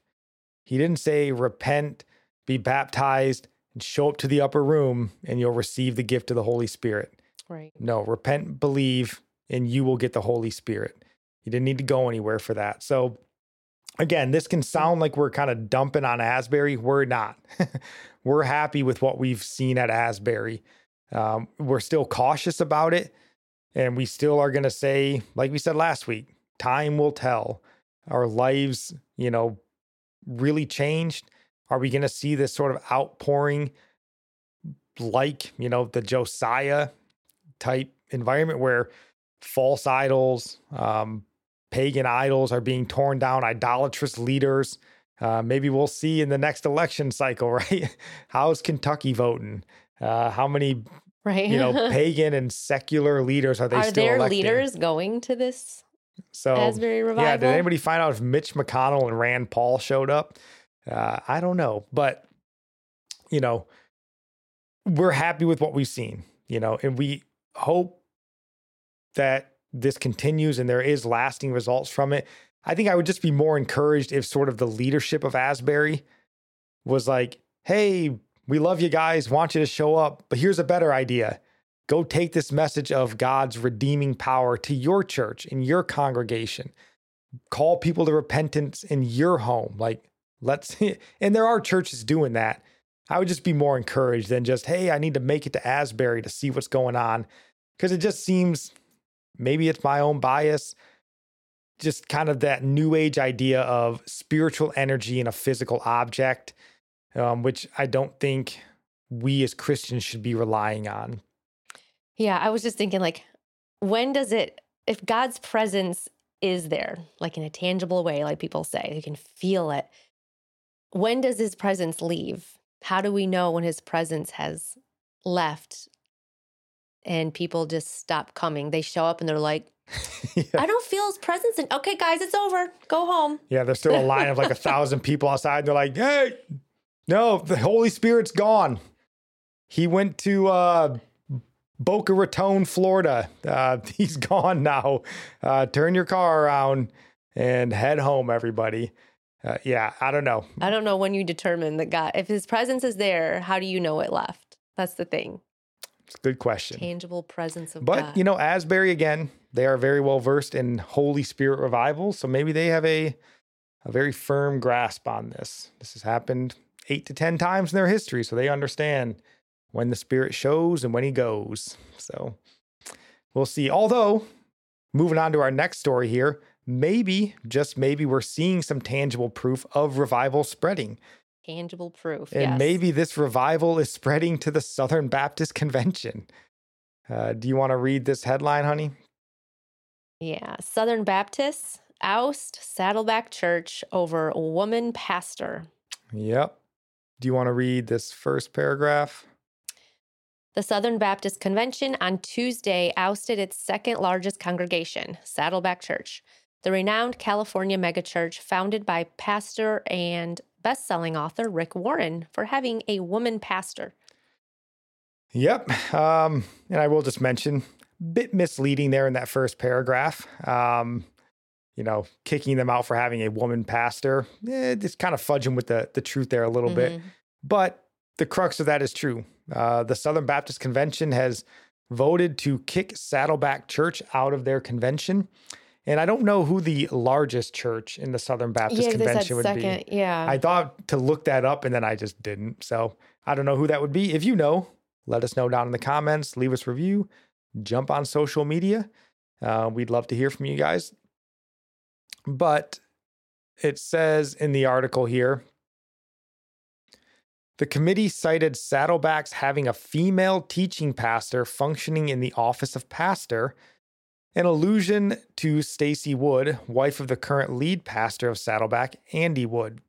He didn't say, Repent, be baptized, and show up to the upper room, and you'll receive the gift of the Holy Spirit. Right. No, repent, believe, and you will get the Holy Spirit. You didn't need to go anywhere for that. So, again, this can sound like we're kind of dumping on Asbury. We're not. we're happy with what we've seen at Asbury. Um, we're still cautious about it. And we still are going to say, like we said last week, time will tell. Our lives, you know, really changed. Are we going to see this sort of outpouring like, you know, the Josiah type environment where false idols, um, pagan idols are being torn down, idolatrous leaders. Uh, maybe we'll see in the next election cycle, right? How's Kentucky voting? Uh, how many, Right. you know, pagan and secular leaders are they Are still electing? leaders going to this So Asbury revival? yeah, did anybody find out if Mitch McConnell and Rand Paul showed up? Uh, I don't know, but you know, we're happy with what we've seen, you know, and we hope that this continues and there is lasting results from it. I think I would just be more encouraged if sort of the leadership of Asbury was like, "Hey, we love you guys, want you to show up, but here's a better idea." Go take this message of God's redeeming power to your church in your congregation. Call people to repentance in your home. Like, let's, and there are churches doing that. I would just be more encouraged than just, hey, I need to make it to Asbury to see what's going on. Cause it just seems, maybe it's my own bias, just kind of that new age idea of spiritual energy in a physical object, um, which I don't think we as Christians should be relying on. Yeah, I was just thinking, like, when does it, if God's presence is there, like in a tangible way, like people say, you can feel it, when does his presence leave? How do we know when his presence has left and people just stop coming? They show up and they're like, Yeah. I don't feel his presence. And okay, guys, it's over. Go home. Yeah, there's still a line of like a thousand people outside. And they're like, hey, no, the Holy Spirit's gone. He went to uh, Boca Raton, Florida. Uh, he's gone now. Uh, turn your car around and head home, everybody. Uh, yeah, I don't know. I don't know when you determine that God, if his presence is there, how do you know it left? That's the thing. It's a good question. Tangible presence of But, God. But, you know, Asbury, again, they are very well versed in Holy Spirit revival. So maybe they have a, a very firm grasp on this. This has happened eight to 10 times in their history. So they understand when the Spirit shows and when he goes. So we'll see. Although, moving on to our next story here, maybe, just maybe, we're seeing some tangible proof of revival spreading. tangible proof. And yes. maybe this revival is spreading to the Southern Baptist Convention. Uh, do you want to read this headline, honey? Yeah. Southern Baptists oust Saddleback Church over woman pastor. Yep. Do you want to read this first paragraph? The Southern Baptist Convention on Tuesday ousted its second largest congregation, Saddleback Church, the renowned California megachurch founded by pastor and best-selling author Rick Warren for having a woman pastor. Yep. Um, and I will just mention, bit misleading there in that first paragraph. Um, you know, kicking them out for having a woman pastor, eh, just kind of fudging with the the truth there a little bit. Mhm. But the crux of that is true. Uh, the Southern Baptist Convention has voted to kick Saddleback Church out of their convention. And I don't know who the largest church in the Southern Baptist Yeah, Convention would second. be. Yeah. I thought to look that up and then I just didn't. So I don't know who that would be. If you know, let us know down in the comments, leave us a review, jump on social media. Uh, we'd love to hear from you guys. But it says in the article here the committee cited Saddleback's having a female teaching pastor functioning in the office of pastor, an allusion to Stacie Wood, wife of the current lead pastor of Saddleback, Andy Wood.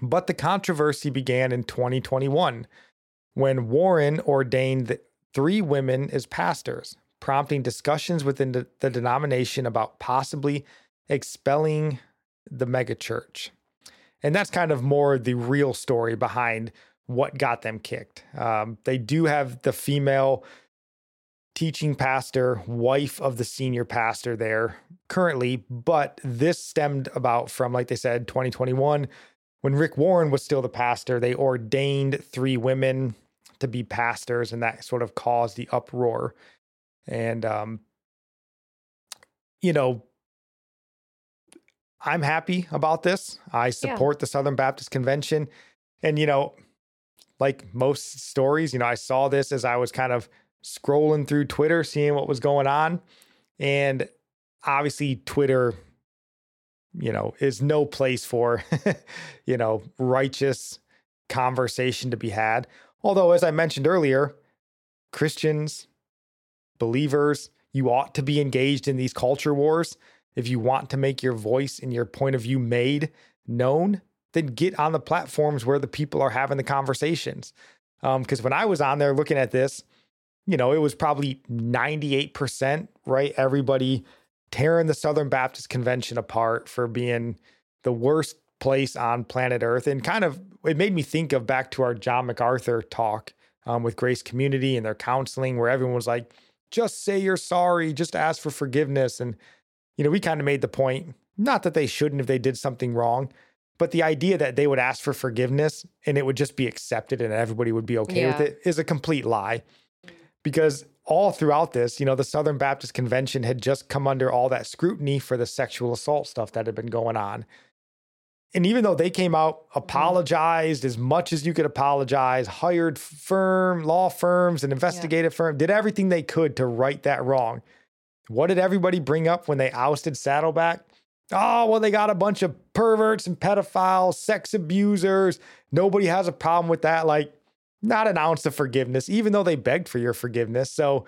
But the controversy began in 2021 when Warren ordained three women as pastors, prompting discussions within the, the denomination about possibly expelling the megachurch. And that's kind of more the real story behind what got them kicked. Um, they do have the female teaching pastor, wife of the senior pastor there currently, but this stemmed about from, like they said, 2021. When Rick Warren was still the pastor, they ordained three women to be pastors, and that sort of caused the uproar. And, um, you know, I'm happy about this. I support yeah. the Southern Baptist Convention. And, you know, like most stories, you know, I saw this as I was kind of scrolling through Twitter, seeing what was going on. And obviously, Twitter, you know, is no place for, you know, righteous conversation to be had. Although, as I mentioned earlier, Christians, believers, you ought to be engaged in these culture wars. If you want to make your voice and your point of view made known, then get on the platforms where the people are having the conversations. Because um, when I was on there looking at this, you know, it was probably 98%, right? Everybody tearing the Southern Baptist Convention apart for being the worst place on planet Earth. And kind of, it made me think of back to our John MacArthur talk um, with Grace Community and their counseling, where everyone was like, just say you're sorry, just ask for forgiveness. And, you know, we kind of made the point, not that they shouldn't if they did something wrong, but the idea that they would ask for forgiveness and it would just be accepted and everybody would be okay yeah. with it is a complete lie because all throughout this, you know, the Southern Baptist Convention had just come under all that scrutiny for the sexual assault stuff that had been going on. And even though they came out, mm-hmm. apologized as much as you could apologize, hired firm, law firms, and investigative yeah. firm, did everything they could to right that wrong. What did everybody bring up when they ousted Saddleback? Oh, well, they got a bunch of perverts and pedophiles, sex abusers. Nobody has a problem with that. Like, not an ounce of forgiveness, even though they begged for your forgiveness. So,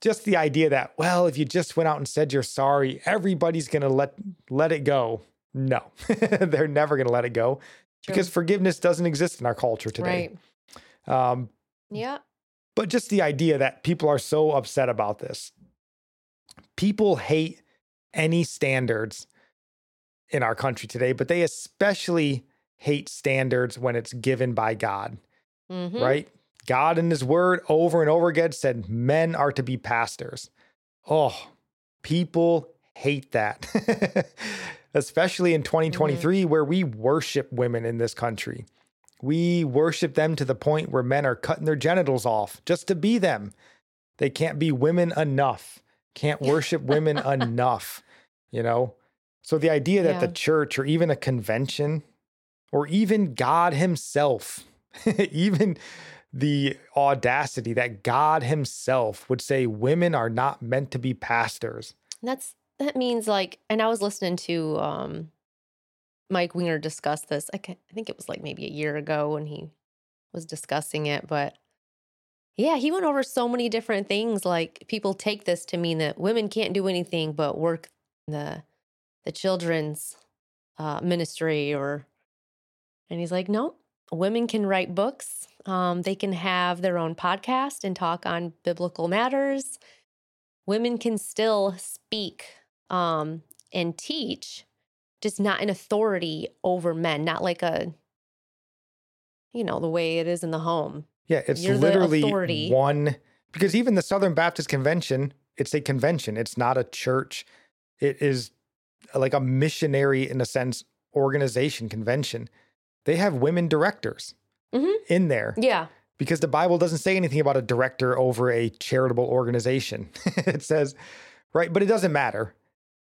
just the idea that, well, if you just went out and said you're sorry, everybody's going to let let it go. No, they're never going to let it go True. because forgiveness doesn't exist in our culture today. Right. Um, yeah. But just the idea that people are so upset about this. People hate any standards in our country today, but they especially hate standards when it's given by God mm-hmm. right? God in his word over and over again said men are to be pastors. Oh, people hate that, especially in 2023, mm-hmm. where we worship women in this country. We worship them to the point where men are cutting their genitals off just to be them. They can't be women enough, can't worship women enough, you know? So the idea that yeah. the church or even a convention or even God Himself even the audacity that God himself would say women are not meant to be pastors. That's that means like and I was listening to um Mike Winger discuss this. I, can, I think it was like maybe a year ago when he was discussing it, but yeah, he went over so many different things like people take this to mean that women can't do anything but work the the children's uh, ministry or and he's like, "No, women can write books. Um, they can have their own podcast and talk on biblical matters. Women can still speak um, and teach, just not an authority over men, not like a, you know, the way it is in the home. Yeah, it's You're literally one, because even the Southern Baptist Convention, it's a convention, it's not a church. It is like a missionary, in a sense, organization convention they have women directors mm-hmm. in there. Yeah. Because the Bible doesn't say anything about a director over a charitable organization. it says, right? But it doesn't matter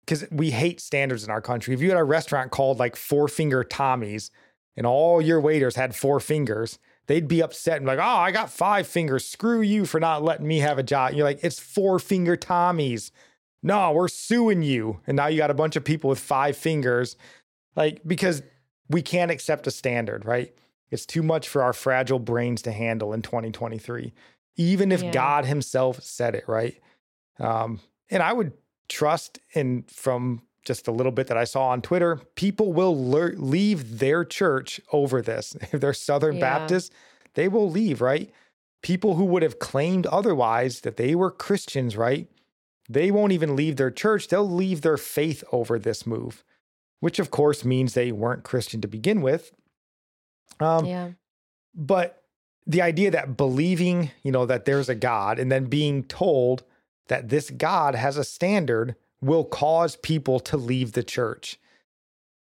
because we hate standards in our country. If you had a restaurant called like Four Finger Tommy's and all your waiters had four fingers, they'd be upset and like, oh, I got five fingers. Screw you for not letting me have a job. And you're like, it's Four Finger Tommies. No, we're suing you. And now you got a bunch of people with five fingers. Like, because we can't accept a standard, right? It's too much for our fragile brains to handle in 2023, even if yeah. God Himself said it, right? Um, and I would trust in from just a little bit that I saw on Twitter, people will le- leave their church over this. If they're Southern yeah. Baptist, they will leave, right? People who would have claimed otherwise that they were Christians, right? They won't even leave their church. They'll leave their faith over this move which of course means they weren't Christian to begin with. Um, yeah. But the idea that believing, you know, that there's a God and then being told that this God has a standard will cause people to leave the church.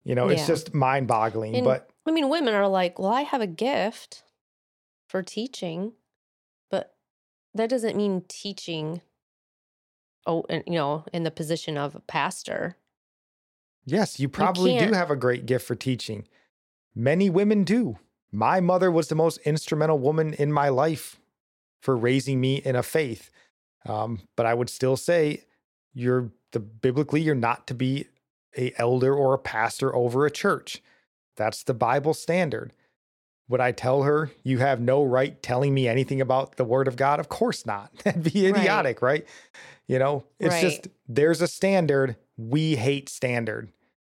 You know, it's just mind boggling. And- But I mean, women are like, well, I have a gift for teaching, but that doesn't mean teaching. Oh, and you know, in the position of a pastor. yes, you probably do have a great gift for teaching. Many women do. My mother was the most instrumental woman in my life for raising me in a faith. Um, but I would still say you're the biblically you're not to be a elder or a pastor over a church. That's the Bible standard. Would I tell her you have no right telling me anything about the word of God? Of course not. That'd be Right. idiotic, right? You know, it's Right. just there's a standard. We hate standard.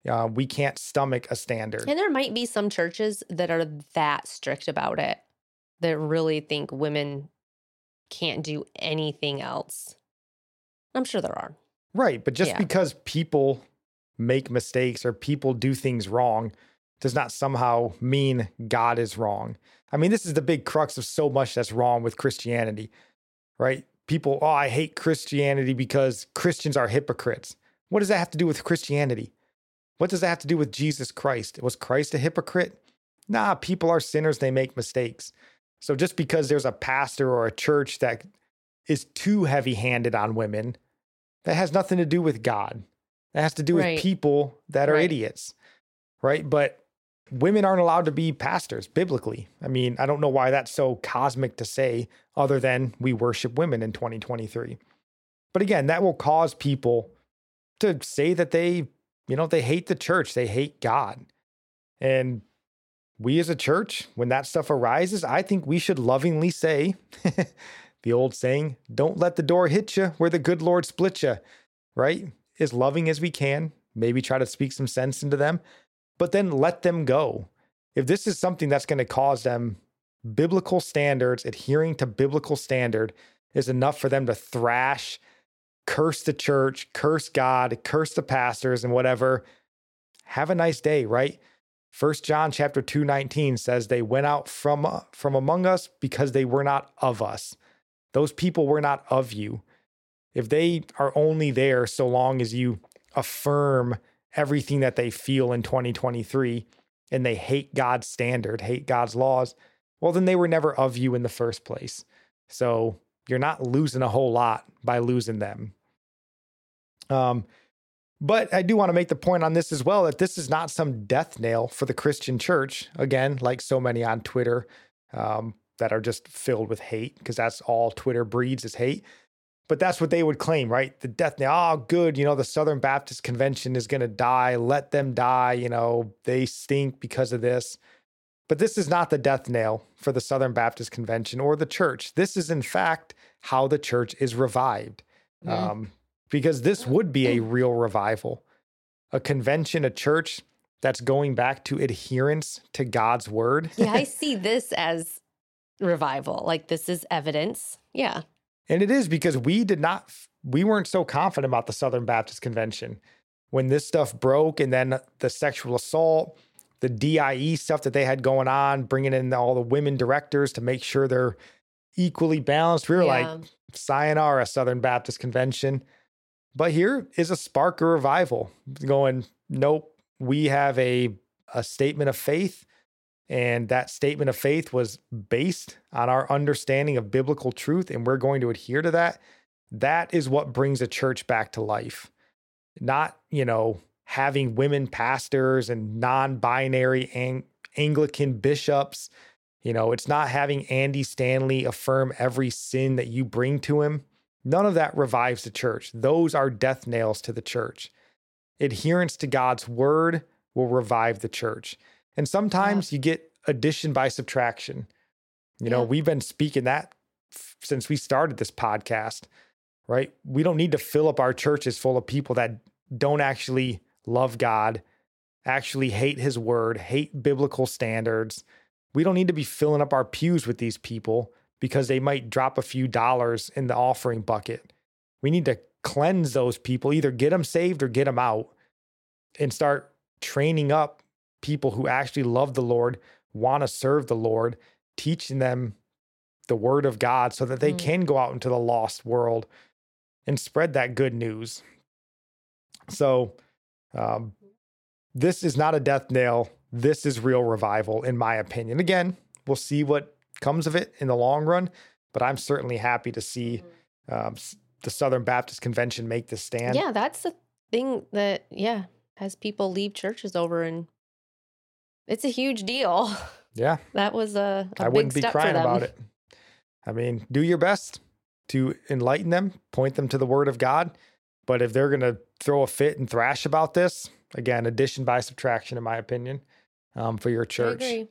Uh, we can't stomach a standard. And there might be some churches that are that strict about it that really think women can't do anything else. I'm sure there are. Right. But just Yeah. because people make mistakes or people do things wrong does not somehow mean God is wrong. I mean, this is the big crux of so much that's wrong with Christianity, right? People, oh, I hate Christianity because Christians are hypocrites. What does that have to do with Christianity? What does that have to do with Jesus Christ? Was Christ a hypocrite? Nah, people are sinners, they make mistakes. So just because there's a pastor or a church that is too heavy handed on women, that has nothing to do with God. That has to do Right. with people that are Right. idiots, right? But women aren't allowed to be pastors biblically. I mean, I don't know why that's so cosmic to say, other than we worship women in 2023. But again, that will cause people to say that they, you know, they hate the church, they hate God. And we as a church, when that stuff arises, I think we should lovingly say the old saying, don't let the door hit you where the good Lord split you, right? As loving as we can, maybe try to speak some sense into them, but then let them go. If this is something that's going to cause them biblical standards, adhering to biblical standard is enough for them to thrash, curse the church, curse God, curse the pastors and whatever. Have a nice day, right? First John chapter 2 19 says they went out from from among us because they were not of us. Those people were not of you. If they are only there so long as you affirm everything that they feel in 2023 and they hate God's standard, hate God's laws, well, then they were never of you in the first place. So you're not losing a whole lot by losing them. Um, but I do want to make the point on this as well that this is not some death nail for the Christian church. Again, like so many on Twitter um, that are just filled with hate, because that's all Twitter breeds is hate. But that's what they would claim, right? The death nail. Oh, good. You know, the Southern Baptist Convention is going to die. Let them die. You know, they stink because of this. But this is not the death nail for the Southern Baptist Convention or the church. This is, in fact, how the church is revived. Mhm. Um, because this would be a real revival. A convention, a church that's going back to adherence to God's word. yeah, I see this as revival. Like this is evidence. Yeah. And it is because we did not, we weren't so confident about the Southern Baptist Convention. When this stuff broke and then the sexual assault, the DIE stuff that they had going on, bringing in all the women directors to make sure they're equally balanced, we were like, Yeah. sayonara, Southern Baptist Convention. But here is a spark of revival going, nope, we have a, a statement of faith. And that statement of faith was based on our understanding of biblical truth, and we're going to adhere to that. That is what brings a church back to life. Not, you know, having women pastors and non binary Ang- Anglican bishops. You know, it's not having Andy Stanley affirm every sin that you bring to him. None of that revives the church. Those are death nails to the church. Adherence to God's word will revive the church. And sometimes you get addition by subtraction. You know, Yeah. we've been speaking that f- since we started this podcast, right? We don't need to fill up our churches full of people that don't actually love God, actually hate his word, hate biblical standards. We don't need to be filling up our pews with these people because they might drop a few dollars in the offering bucket. We need to cleanse those people, either get them saved or get them out and start training up people who actually love the Lord, want to serve the Lord, teaching them the word of God so that they Mm. can go out into the lost world and spread that good news. So, um, this is not a death nail. This is real revival, in my opinion. Again, we'll see what comes of it in the long run, but I'm certainly happy to see um, the Southern Baptist Convention make this stand. yeah, that's the thing that yeah has people leave churches over, and it's a huge deal. Yeah, That was a, a I big wouldn't be crying about it. I mean, do your best to enlighten them, point them to the Word of God. But if they're going to throw a fit and thrash about this, again, addition by subtraction, in my opinion, um, for your church. agree.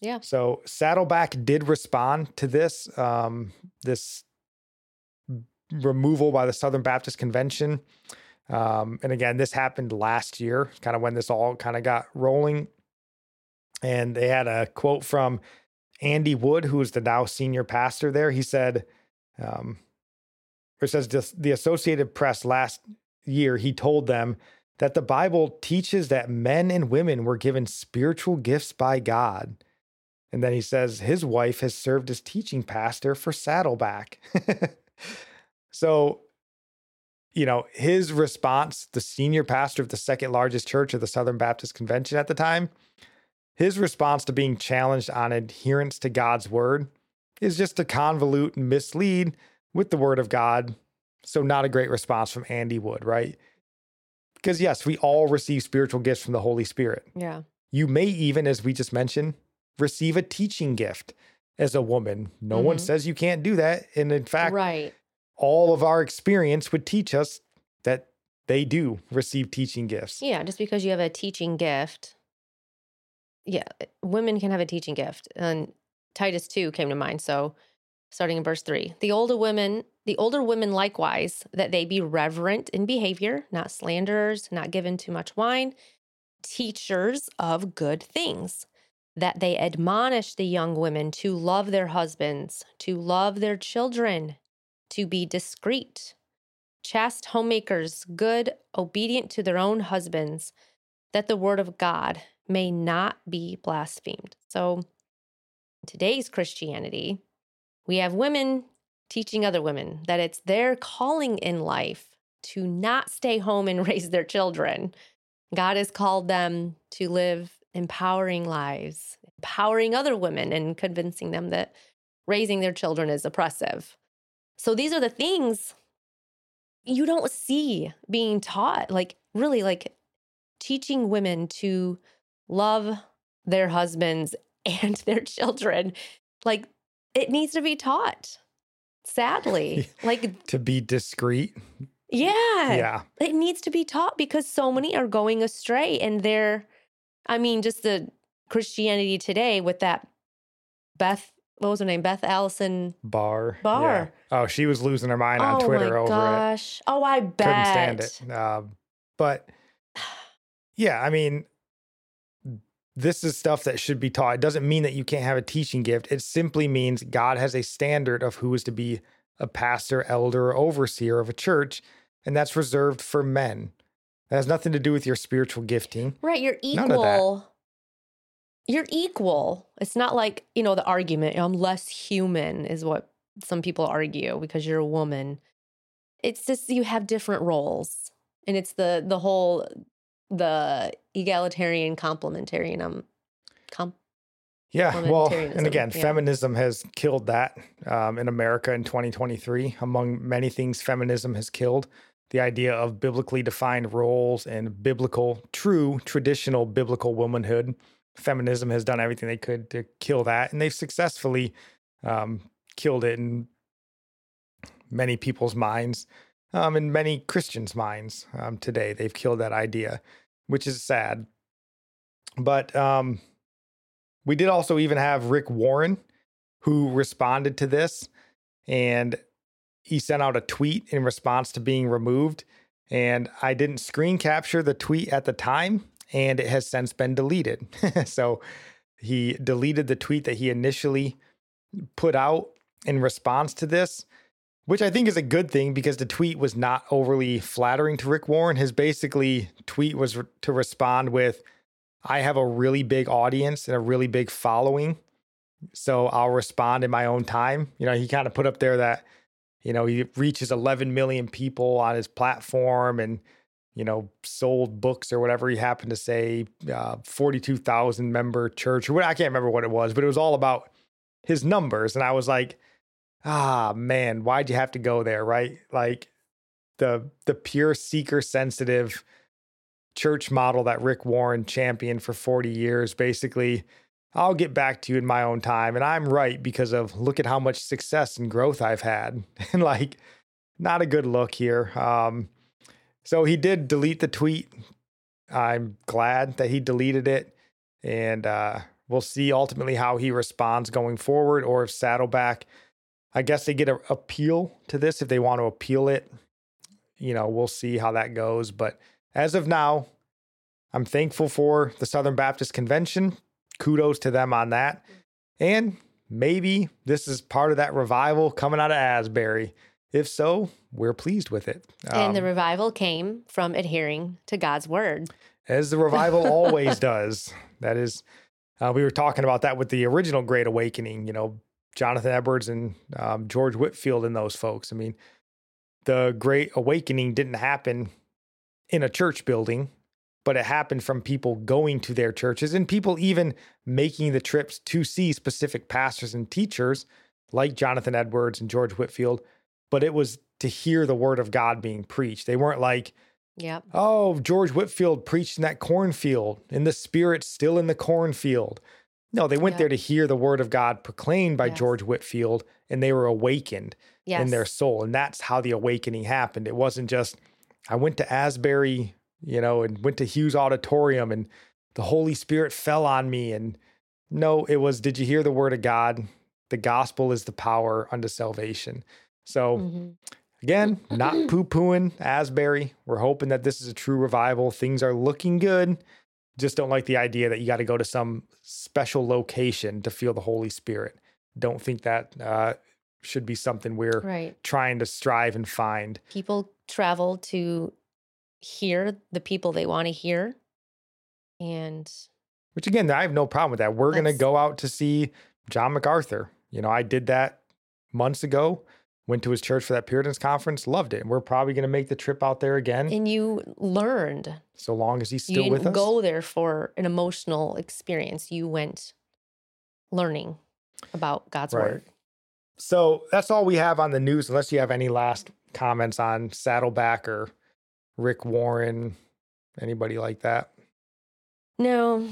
Yeah. So Saddleback did respond to this um, this removal by the Southern Baptist Convention. Um, and again, this happened last year, kind of when this all kind of got rolling. And they had a quote from Andy Wood, who is the now senior pastor there. He said, um, it says the Associated Press last year, he told them that the Bible teaches that men and women were given spiritual gifts by God. And then he says his wife has served as teaching pastor for Saddleback. so, you know, his response, the senior pastor of the second largest church of the Southern Baptist Convention at the time, his response to being challenged on adherence to God's word is just to convolute and mislead with the word of God. So, not a great response from Andy Wood, right? Because, yes, we all receive spiritual gifts from the Holy Spirit. Yeah. You may even, as we just mentioned, receive a teaching gift as a woman. No one Mhm. says you can't do that. And in fact, right. all of our experience would teach us that they do receive teaching gifts. Yeah. Just because you have a teaching gift, yeah, eh, women can have a teaching gift. And Titus 2 came to mind. So starting in verse 3 the older women the older women likewise that they be reverent in behavior not slanderers not given to much wine teachers of good things that they admonish the young women to love their husbands to love their children to be discreet chaste homemakers good obedient to their own husbands that the word of god may not be blasphemed so today's christianity we have women teaching other women that it's their calling in life to not stay home and raise their children. God has called them to live empowering lives, empowering other women and convincing them that raising their children is oppressive. So these are the things you don't see being taught, like really like teaching women to love their husbands and their children. Like it needs to be taught. Sadly, like To be discreet. yeah, Yeah. it needs to be taught because so many are going astray and they're I mean just the Christianity today with that Beth what was her name? Beth Allison. Barr. Yeah. Oh, she was losing her mind on oh Twitter my over it. gosh. Oh, I bet. couldn't stand it. Um, but yeah, I mean, this is stuff that should be taught. It doesn't mean that you can't have a teaching gift. It simply means God has a standard of who is to be a pastor, elder, or overseer of a church, and that's reserved for men. That has nothing to do with your spiritual gifting. Right, you're None of that. equal. You're equal. It's not like, you know, the argument, I'm less human is what some people argue because you're a woman. It's just you have different roles. And it's the the whole the egalitarian complementarian com- Yeah, well, and again, yeah. feminism has killed that um, in America in 2023. Among many things, feminism has killed the idea of biblically defined roles and biblical, true, traditional biblical womanhood. Feminism has done everything they could to kill that, and they've successfully um, killed it in many people's minds, um, in many Christians' minds um, today. They've killed that idea, which is sad. But um, we did also even have Rick Warren who responded to this and he sent out a tweet in response to being removed. And I didn't screen capture the tweet at the time, and it has since been deleted. so he deleted the tweet that he initially put out in response to this. Which I think is a good thing because the tweet was not overly flattering to Rick Warren. His basically tweet was re- to respond with, I have a really big audience and a really big following. So I'll respond in my own time. You know, he kind of put up there that, you know, he reaches 11 million people on his platform and, you know, sold books or whatever he happened to say, uh, 42,000 member church or what. I can't remember what it was, but it was all about his numbers. And I was like, ah, man, why'd you have to go there? Right. Like the, the pure seeker sensitive church model that Rick Warren championed for 40 years. Basically, I'll get back to you in my own time. And I'm right because of look at how much success and growth I've had. and like, not a good look here. Um, so he did delete the tweet. I'm glad that he deleted it. And uh, we'll see ultimately how he responds going forward or if Saddleback, I guess they get an appeal to this if they want to appeal it. You know, we'll see how that goes. But as of now, I'm thankful for the Southern Baptist Convention. Kudos to them on that. And maybe this is part of that revival coming out of Asbury. If so, we're pleased with it. and the um, revival came from adhering to God's word. As the revival always does. That is, uh, we were talking about that with the original Great Awakening, you know, Jonathan Edwards and um, George Whitefield and those folks. I mean, the Great Awakening didn't happen in a church building, but it happened from people going to their churches and people even making the trips to see specific pastors and teachers like Jonathan Edwards and George Whitefield. But it was to hear the word of God being preached. They weren't like, Yep. Oh, George Whitefield preached in that cornfield, in the spirit still in the cornfield. No, they went yep. there to hear the word of God proclaimed by yes. George Whitefield and they were awakened yes. in their soul. And that's how the awakening happened. It wasn't just, I went to Asbury, you know, and went to Hughes Auditorium and the Holy Spirit fell on me. And no, it was, did you hear the word of God? The gospel is the power unto salvation. So, mm-hmm. again, not poo pooing Asbury. We're hoping that this is a true revival. Things are looking good. Just don't like the idea that you got to go to some special location to feel the Holy Spirit. Don't think that uh, should be something we're right. trying to strive and find. People travel to hear the people they want to hear. And which again, I have no problem with that. We're going to go out to see John MacArthur. You know, I did that months ago. Went to his church for that Puritans conference, loved it. And we're probably going to make the trip out there again. And you learned. So long as he's still with us. go there for an emotional experience. You went learning about God's right. word. So that's all we have on the news, unless you have any last comments on Saddleback or Rick Warren, anybody like that. No.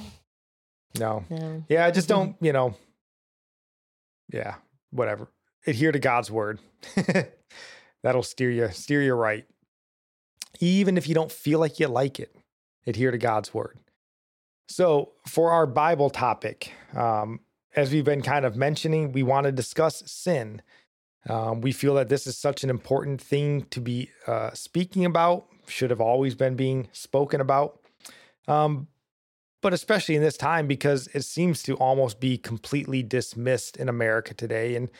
No. No. Yeah, I just don't, you know. Yeah, whatever. Adhere to God's word. That'll steer you steer you right. Even if you don't feel like you like it, adhere to God's word. So, for our Bible topic, um, as we've been kind of mentioning, we want to discuss sin. Um, we feel that this is such an important thing to be uh, speaking about, should have always been being spoken about. Um, but especially in this time, because it seems to almost be completely dismissed in America today, and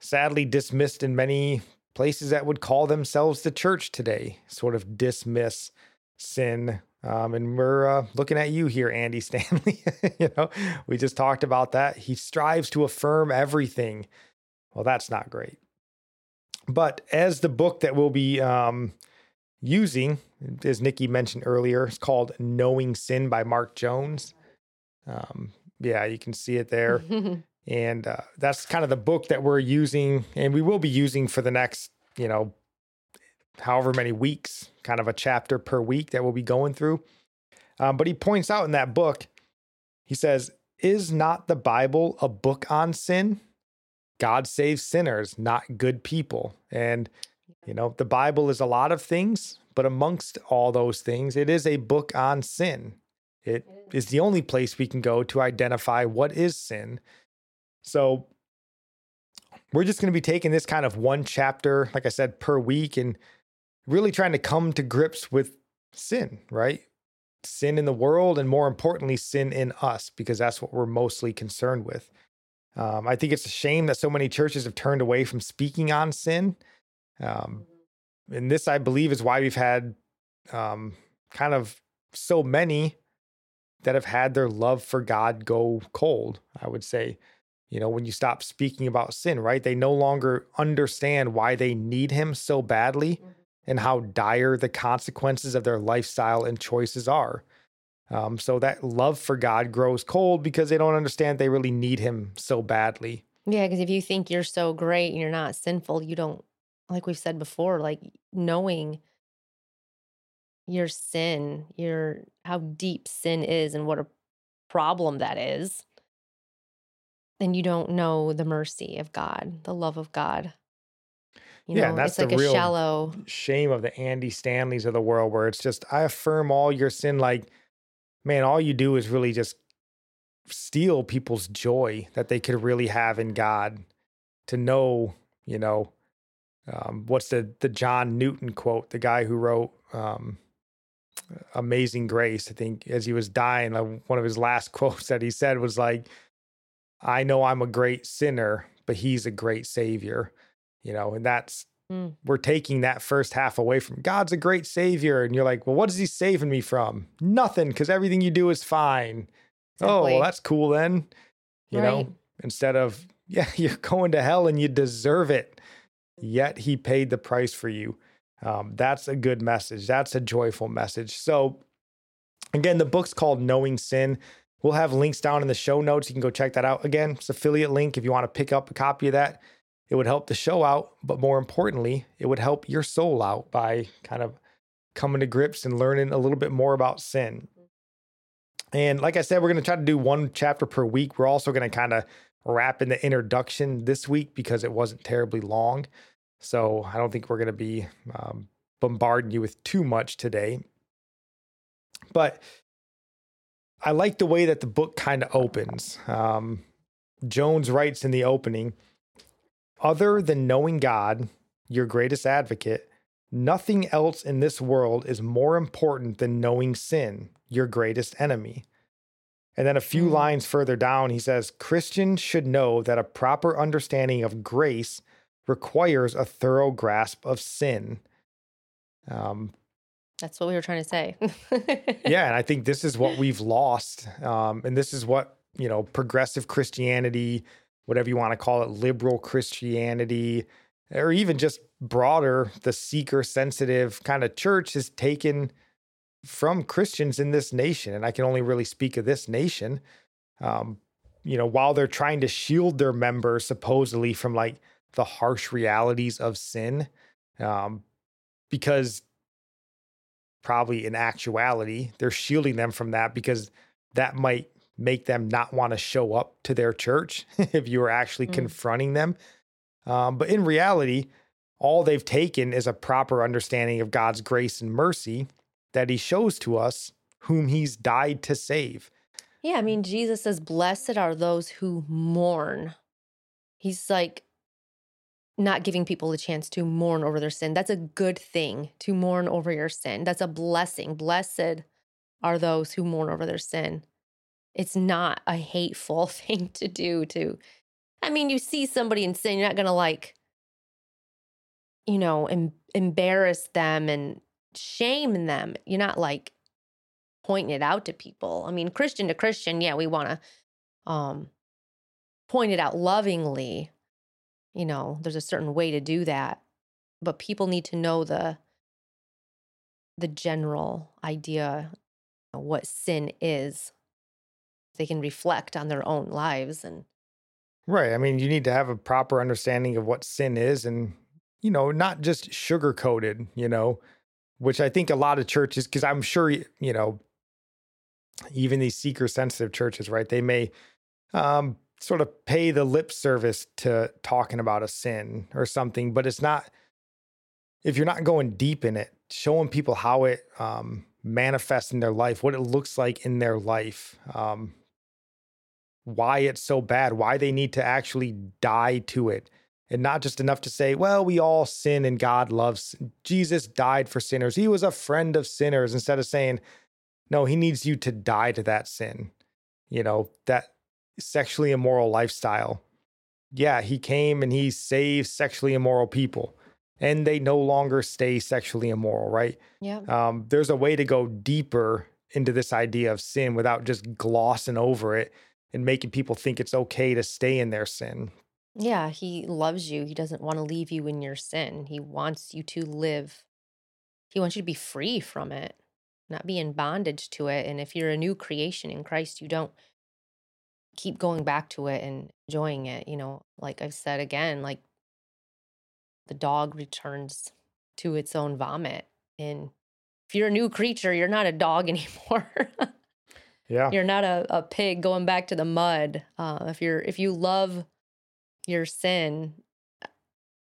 sadly dismissed in many places that would call themselves the church today, sort of dismiss sin um, and we're uh, looking at you here, Andy Stanley. you know, we just talked about that. He strives to affirm everything. Well, that's not great. But as the book that we'll be um, using, as Nikki mentioned earlier, it's called Knowing Sin by Mark Jones. Um, yeah, you can see it there. and uh, that's kind of the book that we're using, and we will be using for the next, you know, however many weeks, kind of a chapter per week that we'll be going through. Um, but he points out in that book, he says, Is not the Bible a book on sin? God saves sinners, not good people. And, you know, the Bible is a lot of things, but amongst all those things, it is a book on sin. It is the only place we can go to identify what is sin. So, we're just going to be taking this kind of one chapter, like I said, per week and really trying to come to grips with sin, right? Sin in the world, and more importantly, sin in us, because that's what we're mostly concerned with. Um, I think it's a shame that so many churches have turned away from speaking on sin. Um, and this, I believe, is why we've had um, kind of so many that have had their love for God go cold, I would say. You know, when you stop speaking about sin, right? They no longer understand why they need Him so badly mm-hmm. and how dire the consequences of their lifestyle and choices are. Um, so that love for God grows cold because they don't understand they really need Him so badly. Yeah, because if you think you're so great and you're not sinful, you don't, like we've said before, like knowing your sin, your how deep sin is and what a problem that is, then you don't know the mercy of God, the love of God. You yeah, know, that's it's the like real a shallow shame of the Andy Stanleys of the world, where it's just I affirm all your sin. Like, man, all you do is really just steal people's joy that they could really have in God. To know, you know, um, what's the the John Newton quote? The guy who wrote um, Amazing Grace. I think as he was dying, uh, one of his last quotes that he said was like, "I know I'm a great sinner, but He's a great Savior." You know, and that's mm. we're taking that first half away from God's a great Savior, and you're like, "Well, what is He saving me from? Nothing, because everything you do is fine." Exactly. Oh, well, that's cool then. You right. know, instead of yeah, you're going to hell and you deserve it. Yet He paid the price for you. Um, that's a good message. That's a joyful message. So, again, the book's called Knowing Sin. We'll have links down in the show notes. You can go check that out. Again, it's affiliate link if you want to pick up a copy of that. It would help the show out, but more importantly, it would help your soul out by kind of coming to grips and learning a little bit more about sin. And like I said, we're going to try to do one chapter per week. We're also going to kind of wrap in the introduction this week because it wasn't terribly long. So I don't think we're going to be um, bombarding you with too much today. But I like the way that the book kind of opens. Um, Jones writes in the opening Other than knowing God, your greatest advocate, nothing else in this world is more important than knowing sin, your greatest enemy. And then a few mm. lines further down, he says Christians should know that a proper understanding of grace requires a thorough grasp of sin. Um, That's what we were trying to say. yeah, and I think this is what we've lost, um, and this is what you know, progressive Christianity, whatever you want to call it, liberal Christianity, or even just broader, the seeker sensitive kind of church has taken from Christians in this nation. And I can only really speak of this nation. Um, you know, while they're trying to shield their members supposedly from like the harsh realities of sin um, because probably in actuality they're shielding them from that because that might make them not want to show up to their church if you were actually mm. confronting them. Um, but in reality all they've taken is a proper understanding of god's grace and mercy that he shows to us whom he's died to save. Yeah i mean jesus says blessed are those who mourn. He's like not giving people a chance to mourn over their sin. That's a good thing to mourn over your sin. That's a blessing. Blessed are those who mourn over their sin. It's not a hateful thing to do to I mean, you see somebody in sin, you're not going to like you know, em- embarrass them and shame them. You're not like pointing it out to people. I mean, Christian to Christian, yeah, we want to um point it out lovingly, you know, there's a certain way to do that. But people need to know the the general idea of what sin is. They can reflect on their own lives and Right. I mean, you need to have a proper understanding of what sin is and, you know, not just sugar coated, you know, which I think a lot of churches, because I'm sure, you know, even these seeker sensitive churches, right? They may um, sort of pay the lip service to talking about a sin or something, but it's not, if you're not going deep in it, showing people how it um, manifests in their life, what it looks like in their life, um, why it's so bad, why they need to actually die to it. And not just enough to say, well, we all sin and God loves. Jesus died for sinners. He was a friend of sinners instead of saying, no, he needs you to die to that sin. You know, that sexually immoral lifestyle. Yeah, he came and he saved sexually immoral people. and they no longer stay sexually immoral, right? Yeah. Um, there's a way to go deeper into this idea of sin without just glossing over it and making people think it's okay to stay in their sin. Yeah. He loves you. He doesn't want to leave you in your sin. He wants you to live, he wants you to be free from it, not be in bondage to it. And if you're a new creation in Christ, you don't keep going back to it and enjoying it. You know, like I've said again, like the dog returns to its own vomit. And if you're a new creature, you're not a dog anymore. Yeah. you're not a, a pig going back to the mud. Uh, if you're if you love your sin,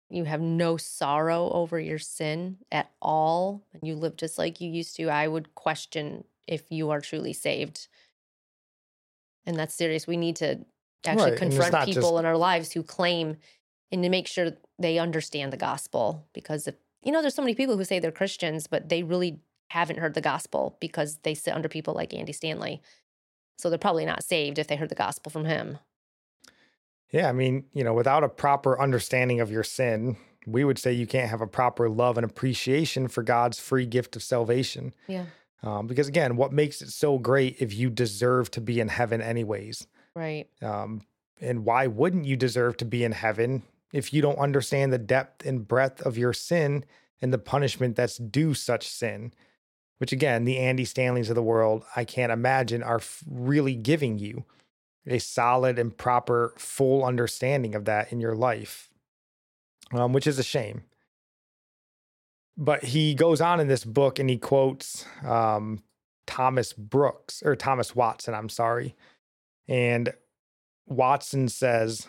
you have no sorrow over your sin at all, and you live just like you used to, I would question if you are truly saved. And that's serious. We need to actually Right, confront people just- in our lives who claim and to make sure they understand the gospel. Because if you know, there's so many people who say they're Christians, but they really haven't heard the gospel because they sit under people like Andy Stanley. So they're probably not saved if they heard the gospel from him. Yeah, I mean, you know, without a proper understanding of your sin, we would say you can't have a proper love and appreciation for God's free gift of salvation. Yeah. Um, because again, what makes it so great if you deserve to be in heaven anyways? Right. Um, and why wouldn't you deserve to be in heaven if you don't understand the depth and breadth of your sin and the punishment that's due such sin? Which again, the Andy Stanleys of the world, I can't imagine are f- really giving you a solid and proper, full understanding of that in your life, um, which is a shame. But he goes on in this book and he quotes um, Thomas Brooks or Thomas Watson, I'm sorry. And Watson says,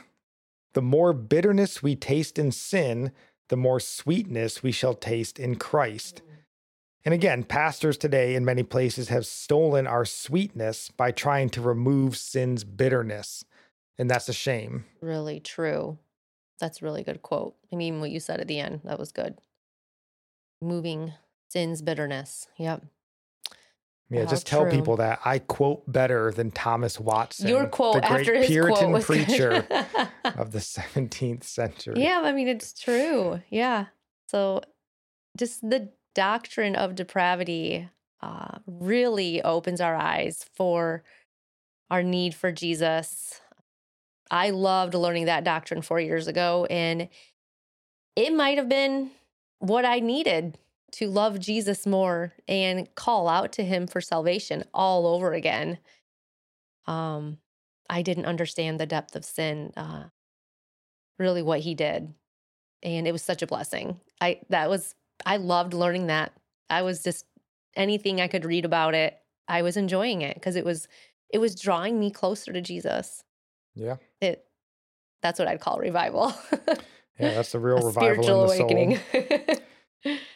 The more bitterness we taste in sin, the more sweetness we shall taste in Christ. And again, pastors today in many places have stolen our sweetness by trying to remove sin's bitterness. And that's a shame. Really true. That's a really good quote. I mean, what you said at the end, that was good. Moving sin's bitterness. Yep. Yeah, How just tell true. people that I quote better than Thomas Watson, Your quote the great after his Puritan quote preacher of the 17th century. yeah, I mean, it's true. Yeah. So just the doctrine of depravity uh, really opens our eyes for our need for Jesus. I loved learning that doctrine four years ago, and it might have been what I needed to love Jesus more and call out to him for salvation all over again. Um, I didn't understand the depth of sin, uh, really what he did. And it was such a blessing. I that was I loved learning that. I was just anything I could read about it, I was enjoying it because it was it was drawing me closer to Jesus. Yeah. It that's what I'd call revival. Yeah, that's the real revival spiritual in the soul. awakening.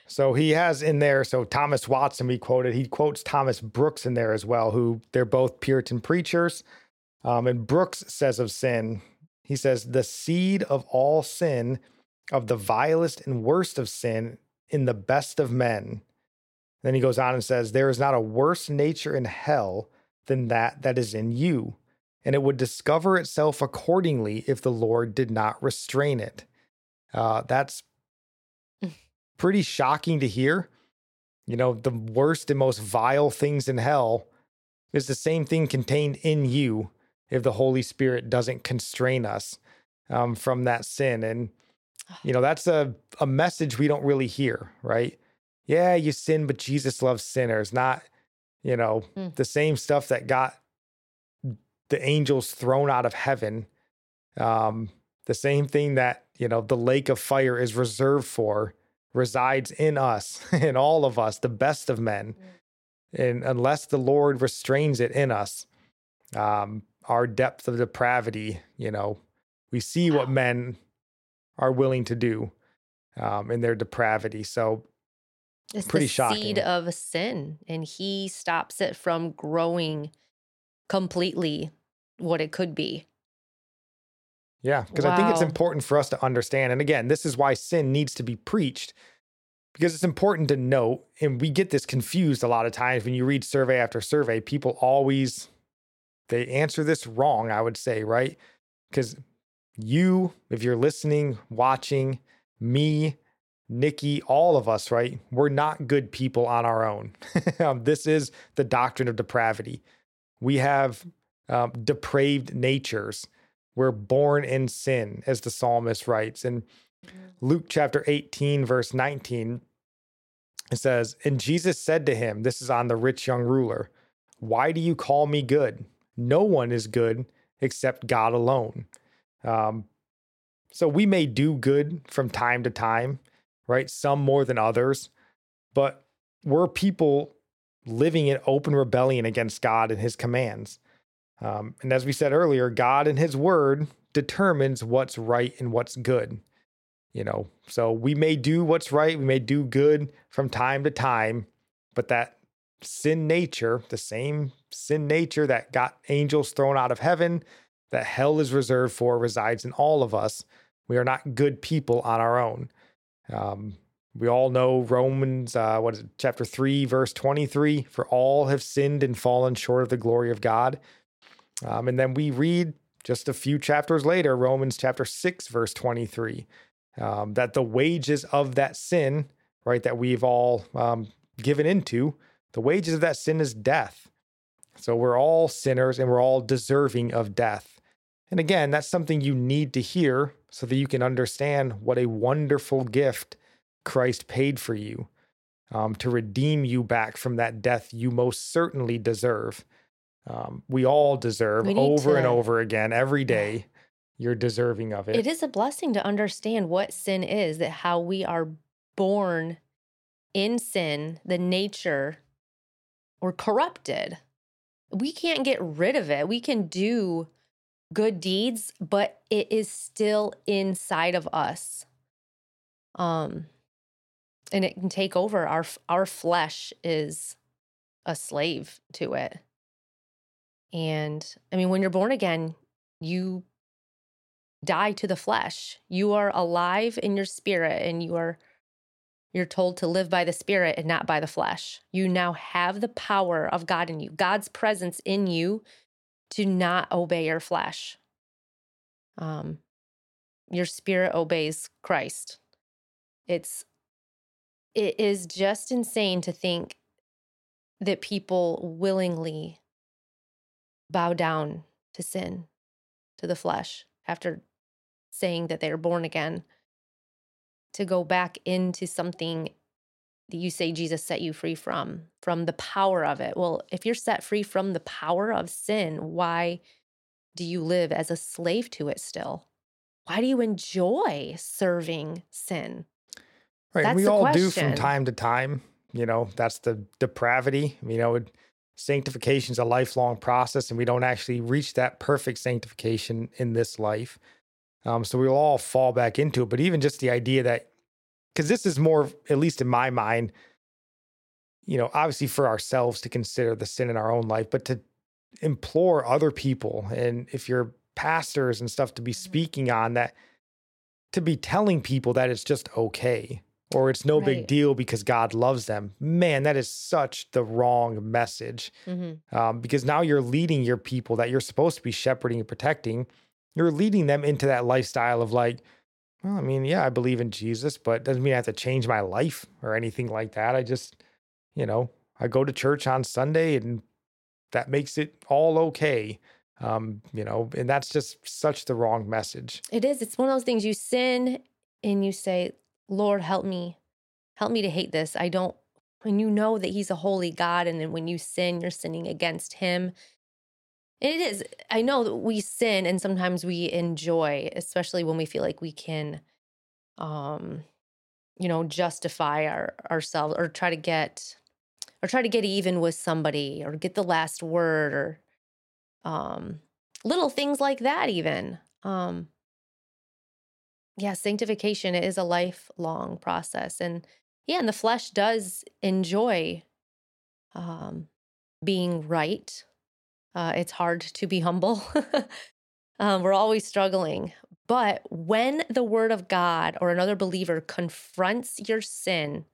So he has in there, so Thomas Watson, we quoted, he quotes Thomas Brooks in there as well, who they're both Puritan preachers. Um, and Brooks says of sin, he says, the seed of all sin, of the vilest and worst of sin, in the best of men. Then he goes on and says, There is not a worse nature in hell than that that is in you, and it would discover itself accordingly if the Lord did not restrain it. Uh, that's pretty shocking to hear. You know, the worst and most vile things in hell is the same thing contained in you if the Holy Spirit doesn't constrain us um, from that sin. And, you know, that's a, a message we don't really hear, right? Yeah, you sin, but Jesus loves sinners, not, you know, Mm. the same stuff that got the angels thrown out of heaven. Um, the same thing that, you know, the lake of fire is reserved for resides in us, in all of us, the best of men. And unless the Lord restrains it in us, um, our depth of depravity, you know, we see what men are willing to do um, in their depravity. So, It's Pretty the shocking. seed of sin, and he stops it from growing completely what it could be. Yeah, because I think it's important for us to understand. And again, this is why sin needs to be preached because it's important to note, and we get this confused a lot of times when you read survey after survey. People always they answer this wrong, I would say, right? Because you, if you're listening, watching, me, Nikki, all of us, right? We're not good people on our own. um, this is the doctrine of depravity. We have um, depraved natures. We're born in sin, as the psalmist writes. In Luke chapter 18, verse 19, it says, And Jesus said to him, This is on the rich young ruler, Why do you call me good? No one is good except God alone. Um, so we may do good from time to time, right? Some more than others, but we're people living in open rebellion against God and his commands. Um, and as we said earlier, God and his word determines what's right and what's good. You know, so we may do what's right, we may do good from time to time, but that sin nature, the same sin nature that got angels thrown out of heaven, that hell is reserved for, resides in all of us. We are not good people on our own. Um, we all know Romans, uh, what is it, chapter 3, verse 23 for all have sinned and fallen short of the glory of God. Um, and then we read just a few chapters later, Romans chapter 6, verse 23, um, that the wages of that sin, right, that we've all um, given into, the wages of that sin is death. So we're all sinners and we're all deserving of death. And again, that's something you need to hear so that you can understand what a wonderful gift Christ paid for you um, to redeem you back from that death you most certainly deserve. Um, we all deserve We over and over again every day. You're deserving of it. It is a blessing to understand what sin is, that how we are born in sin, the nature or corrupted. We can't get rid of it. We can do good deeds, but it is still inside of us. Um and it can take over our our flesh is a slave to it. And I mean when you're born again, you die to the flesh. You are alive in your spirit and you are you're told to live by the spirit and not by the flesh. You now have the power of God in you. God's presence in you to not obey your flesh. Um your spirit obeys Christ. It's it is just insane to think that people willingly bow down to sin, to the flesh, after saying that they're born again, to go back into something that you say Jesus set you free from, from the power of it. Well, if you're set free from the power of sin, why do you live as a slave to it still? Why do you enjoy serving sin? Right. That's we all do from time to time. You know, that's the depravity. You know, sanctification is a lifelong process, and we don't actually reach that perfect sanctification in this life. Um, so we'll all fall back into it. But even just the idea that, because this is more, at least in my mind, you know, obviously for ourselves to consider the sin in our own life, but to implore other people, and if you're pastors and stuff, to be speaking on that, to be telling people that it's just okay or it's no big deal because God loves them. Man, that is such the wrong message Mm-hmm. um, because now you're leading your people that you're supposed to be shepherding and protecting. You're leading them into that lifestyle of like, well, I mean, yeah, I believe in Jesus, but doesn't mean I have to change my life or anything like that. I just, you know, I go to church on Sunday and that makes it all okay. Um, you know, and that's just such the wrong message. It is. It's one of those things you sin and you say, Lord, help me. Help me to hate this. I don't, when you know that He's a holy God, and then when you sin, you're sinning against Him. And it is. I know that we sin and sometimes we enjoy, especially when we feel like we can, um, you know, justify our ourselves or try to get, or try to get even with somebody or get the last word or, um, little things like that. Even, um, yeah, sanctification is a lifelong process. And yeah, and the flesh does enjoy um, being right. Uh, it's hard to be humble. um, we're always struggling. But when the word of God or another believer confronts your sin,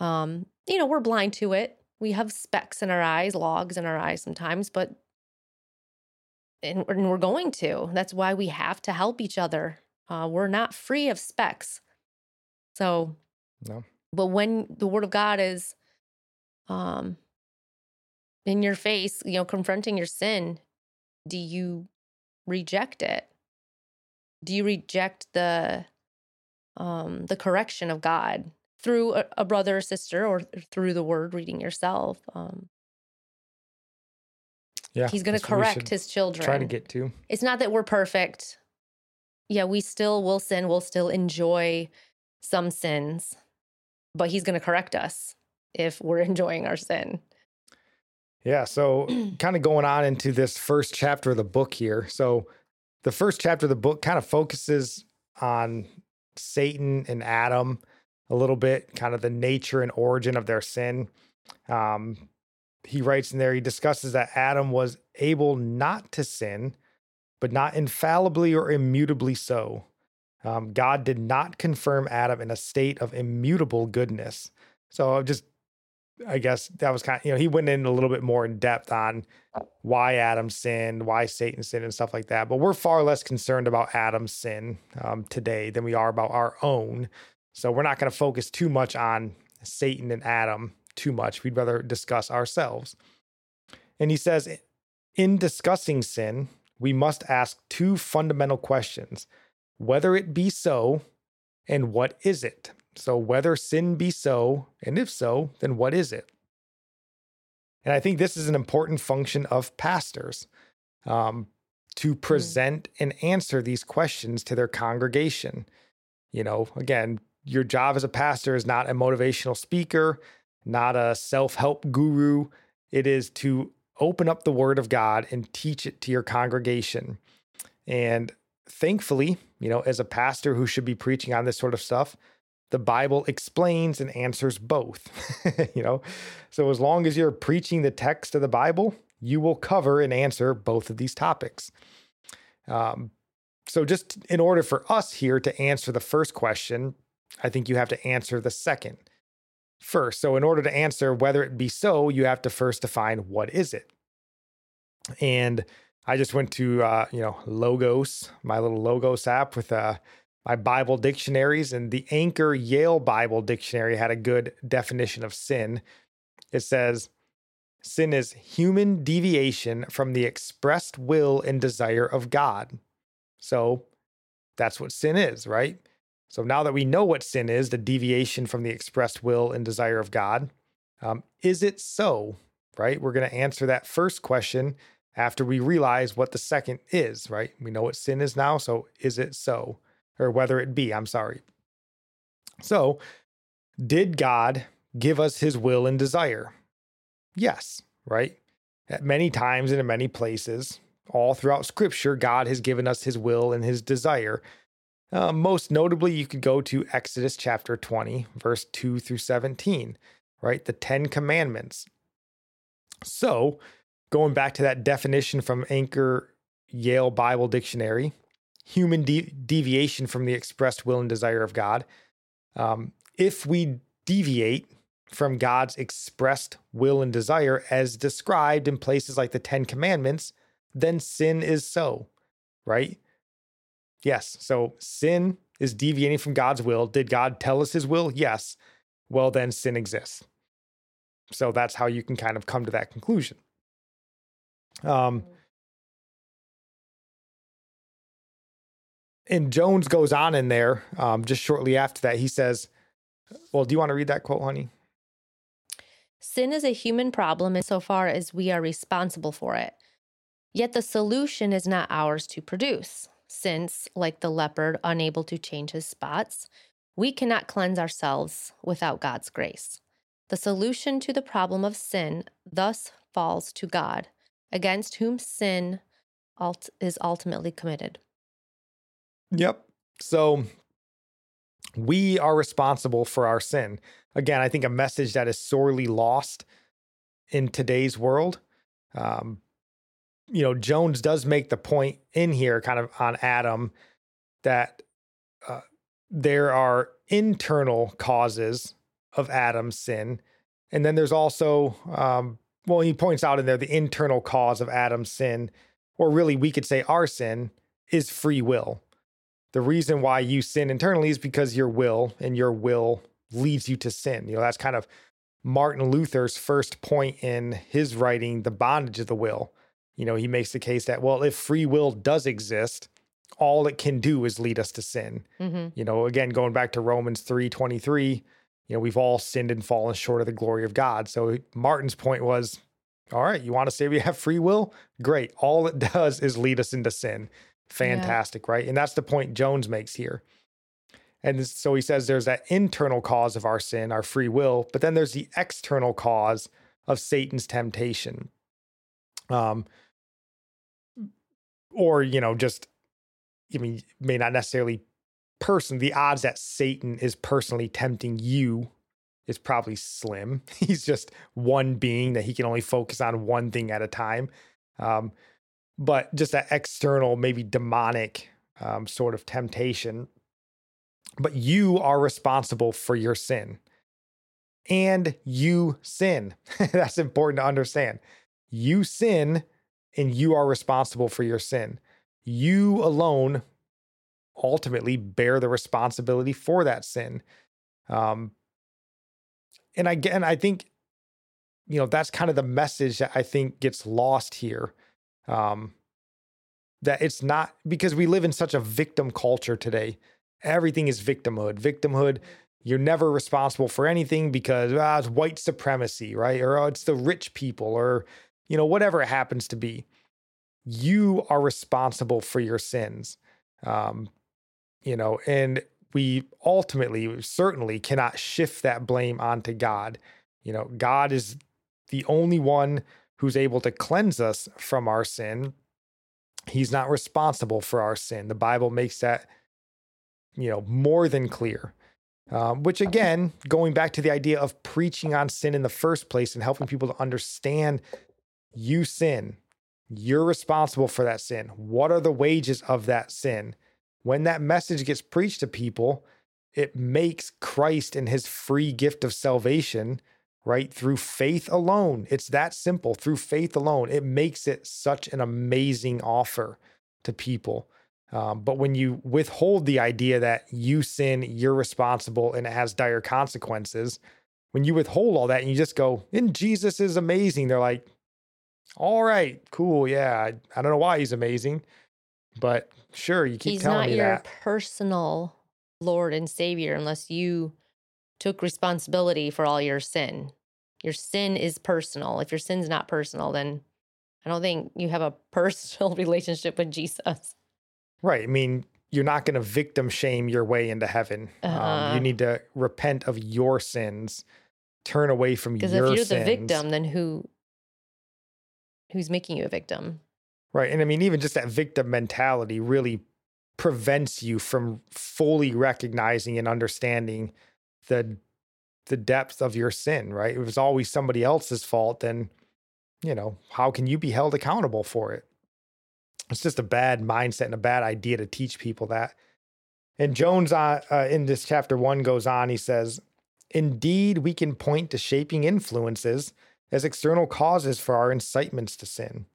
um, you know, we're blind to it. We have specks in our eyes, logs in our eyes sometimes, but and, and we're going to. That's why we have to help each other. Uh, we're not free of specks. So, No. but when the word of God is um in your face, you know, confronting your sin, do you reject it? Do you reject the um the correction of God through a, a brother or sister or through the word reading yourself? Um Yeah. he's going to that's what we correct his children. Try to get to. it's not that we're perfect. Yeah, we still will sin, we'll still enjoy some sins, but he's going to correct us if we're enjoying our sin. Yeah. So, kind of going on into this first chapter of the book here. So, the first chapter of the book kind of focuses on Satan and Adam a little bit, kind of the nature and origin of their sin. Um, he writes in there, he discusses that Adam was able not to sin, but not infallibly or immutably so. Um, God did not confirm Adam in a state of immutable goodness. So, I just I guess that was kind of, you know, he went in a little bit more in depth on why Adam sinned, why Satan sinned, and stuff like that. But we're far less concerned about Adam's sin um, today than we are about our own. So we're not going to focus too much on Satan and Adam too much. We'd rather discuss ourselves. And he says, in discussing sin, we must ask two fundamental questions whether it be so, and what is it? So, whether sin be so, and if so, then what is it? And I think this is an important function of pastors um, to present and answer these questions to their congregation. You know, again, your job as a pastor is not a motivational speaker, not a self help guru. It is to open up the word of God and teach it to your congregation. And thankfully, you know, as a pastor who should be preaching on this sort of stuff, the Bible explains and answers both. you know, so as long as you're preaching the text of the Bible, you will cover and answer both of these topics. Um, so, just in order for us here to answer the first question, I think you have to answer the second first. So, in order to answer whether it be so, you have to first define what is it. And I just went to uh, you know Logos, my little Logos app with uh, my Bible dictionaries, and the Anchor Yale Bible Dictionary had a good definition of sin. It says, Sin is human deviation from the expressed will and desire of God. So that's what sin is, right? So now that we know what sin is, the deviation from the expressed will and desire of God, um, is it so, right? We're going to answer that first question after we realize what the second is, right? We know what sin is now. So is it so? Or whether it be, I'm sorry. So, did God give us his will and desire? Yes, right? At many times and in many places, all throughout scripture, God has given us his will and his desire. Uh, most notably, you could go to Exodus chapter 20, verse 2 through 17, right? The Ten Commandments. So, going back to that definition from Anchor Yale Bible Dictionary, human de- deviation from the expressed will and desire of God. Um, if we deviate from God's expressed will and desire as described in places like the Ten Commandments, then sin is so, right? Yes. So sin is deviating from God's will. Did God tell us his will? Yes. Well, then sin exists. So that's how you can kind of come to that conclusion. Um, and Jones goes on in there um, just shortly after that. He says, Well, do you want to read that quote, honey? Sin is a human problem insofar as we are responsible for it. Yet the solution is not ours to produce, since, like the leopard unable to change his spots, we cannot cleanse ourselves without God's grace. The solution to the problem of sin thus falls to God, against whom sin is ultimately committed. Yep. So we are responsible for our sin. Again, I think a message that is sorely lost in today's world. Um, you know, Jones does make the point in here, kind of on Adam, that uh, there are internal causes of Adam's sin. And then there's also, um, well, he points out in there the internal cause of Adam's sin, or really we could say our sin, is free will the reason why you sin internally is because your will and your will leads you to sin. You know, that's kind of Martin Luther's first point in his writing, The Bondage of the Will. You know, he makes the case that, well, if free will does exist, all it can do is lead us to sin. Mm-hmm. You know, again, going back to Romans 3 23, you know, we've all sinned and fallen short of the glory of God. So Martin's point was, all right, you want to say we have free will? Great. All it does is lead us into sin. Fantastic, yeah. right? And that's the point Jones makes here. And so he says there's that internal cause of our sin, our free will, but then there's the external cause of Satan's temptation. Um, or, you know, just, I mean, may not necessarily person, the odds that Satan is personally tempting you is probably slim. He's just one being that he can only focus on one thing at a time. Um, but just that external, maybe demonic um, sort of temptation. But you are responsible for your sin. And you sin. That's important to understand. You sin and you are responsible for your sin. You alone ultimately bear the responsibility for that sin. Um, and again, I think, you know, that's kind of the message that I think gets lost here. Um, that it's not because we live in such a victim culture today. Everything is victimhood. Victimhood, you're never responsible for anything because ah, it's white supremacy, right? Or oh, it's the rich people, or, you know, whatever it happens to be. You are responsible for your sins. Um, you know, and we ultimately certainly cannot shift that blame onto God. You know, God is the only one who's able to cleanse us from our sin. He's not responsible for our sin. The Bible makes that, you know, more than clear. Um, which again, going back to the idea of preaching on sin in the first place and helping people to understand you sin, you're responsible for that sin. What are the wages of that sin? when that message gets preached to people, it makes Christ and his free gift of salvation, right? Through faith alone. It's that simple. Through faith alone, it makes it such an amazing offer to people. Um, but when you withhold the idea that you sin, you're responsible, and it has dire consequences, when you withhold all that and you just go, and Jesus is amazing, they're like, all right, cool. Yeah. I, I don't know why he's amazing, but Sure, you keep He's telling not me your that. personal Lord and Savior unless you took responsibility for all your sin. Your sin is personal. If your sin's not personal, then I don't think you have a personal relationship with Jesus. Right. I mean, you're not going to victim shame your way into heaven. Um, Uh-huh. you need to repent of your sins, turn away from your sins. Because if you're the victim, then who who's making you a victim? Right. And I mean, even just that victim mentality really prevents you from fully recognizing and understanding the the depth of your sin, right? If it's always somebody else's fault, then you know, how can you be held accountable for it? It's just a bad mindset and a bad idea to teach people that. And Jones uh, uh, in this chapter one goes on, he says, Indeed, we can point to shaping influences as external causes for our incitements to sin.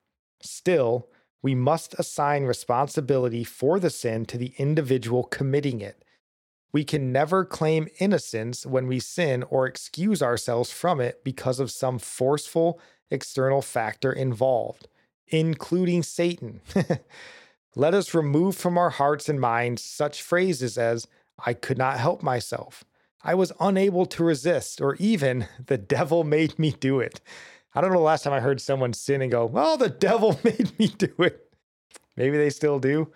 Still, we must assign responsibility for the sin to the individual committing it. We can never claim innocence when we sin or excuse ourselves from it because of some forceful external factor involved, including Satan. Let us remove from our hearts and minds such phrases as, I could not help myself, I was unable to resist, or even, the devil made me do it. I don't know the last time I heard someone sin and go, well, the devil made me do it. Maybe they still do.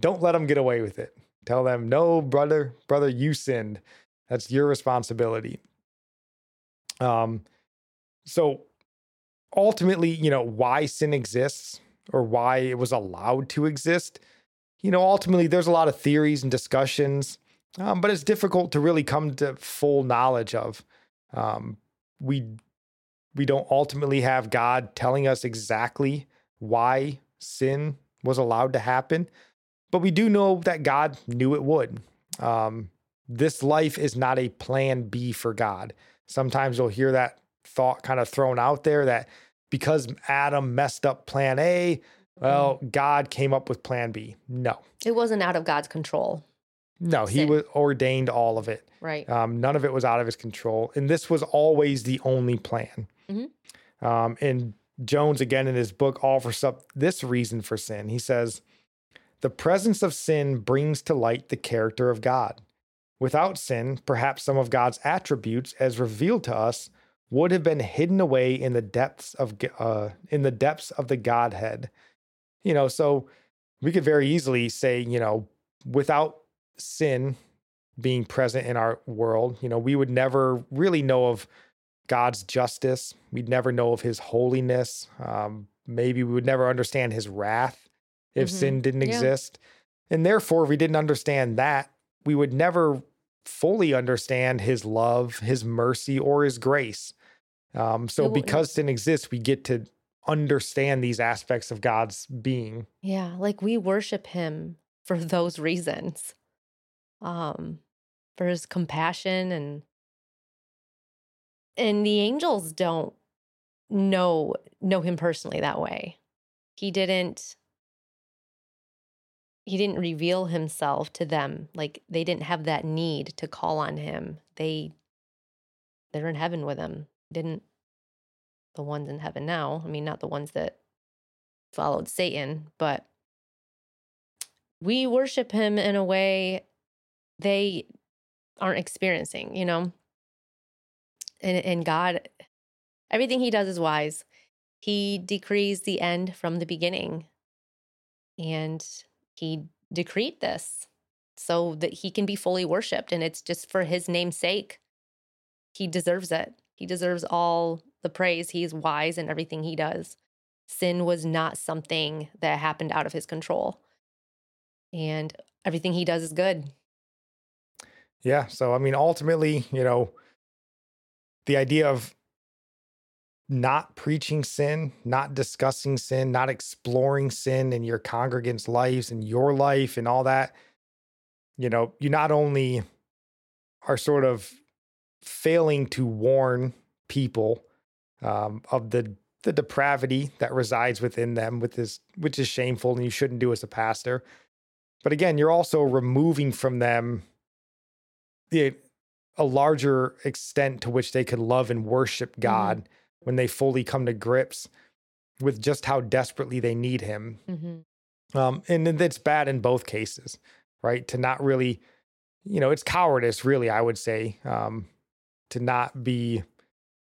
Don't let them get away with it. Tell them, no, brother, brother, you sinned. That's your responsibility. Um, so ultimately, you know, why sin exists or why it was allowed to exist, you know, ultimately there's a lot of theories and discussions, um, but it's difficult to really come to full knowledge of. Um, we we don't ultimately have God telling us exactly why sin was allowed to happen, but we do know that God knew it would. Um, this life is not a plan B for God. Sometimes you'll hear that thought kind of thrown out there that because Adam messed up plan A, well, God came up with plan B. No, It wasn't out of God's control. No, he was ordained all of it. Right. Um, none of it was out of his control. And this was always the only plan. Mhm. Um, and Jones, again, in his book, offers up this reason for sin. He says, The presence of sin brings to light the character of God. Without sin, perhaps some of God's attributes, as revealed to us, would have been hidden away in the depths of uh, in the depths of the Godhead. You know, so we could very easily say, you know, without sin, being present in our world. You know, we would never really know of God's justice. We'd never know of his holiness. Um, maybe we would never understand his wrath if Mhm. sin didn't Yeah. exist. And therefore, if we didn't understand that, we would never fully understand his love, his mercy, or his grace. Um, so, because sin exists, we get to understand these aspects of God's being. Yeah, like we worship him for those reasons. Um for his compassion and and the angels don't know know him personally that way. He didn't he didn't reveal himself to them. Like they didn't have that need to call on him. They they're in heaven with him. Didn't the ones in heaven now. I mean, not the ones that followed Satan, but we worship him in a way they aren't experiencing, you know? And, and God, everything he does is wise. He decrees the end from the beginning. And he decreed this so that he can be fully worshiped. And it's just for his name's sake. He deserves it. He deserves all the praise. He's wise in everything he does. Sin was not something that happened out of his control. And everything he does is good. Yeah. So, I mean, ultimately, you know, the idea of not preaching sin, not discussing sin, not exploring sin in your congregants' lives and your life and all that, you know, you not only are sort of failing to warn people um, of the the depravity that resides within them, with this, which is shameful and you shouldn't do as a pastor. But again, you're also removing from them the a larger extent to which they could love and worship God when they fully come to grips with just how desperately they need Him. Mm-hmm. Um, and then that's bad in both cases, right? To not really, you know, it's cowardice, really, I would say, um, to not be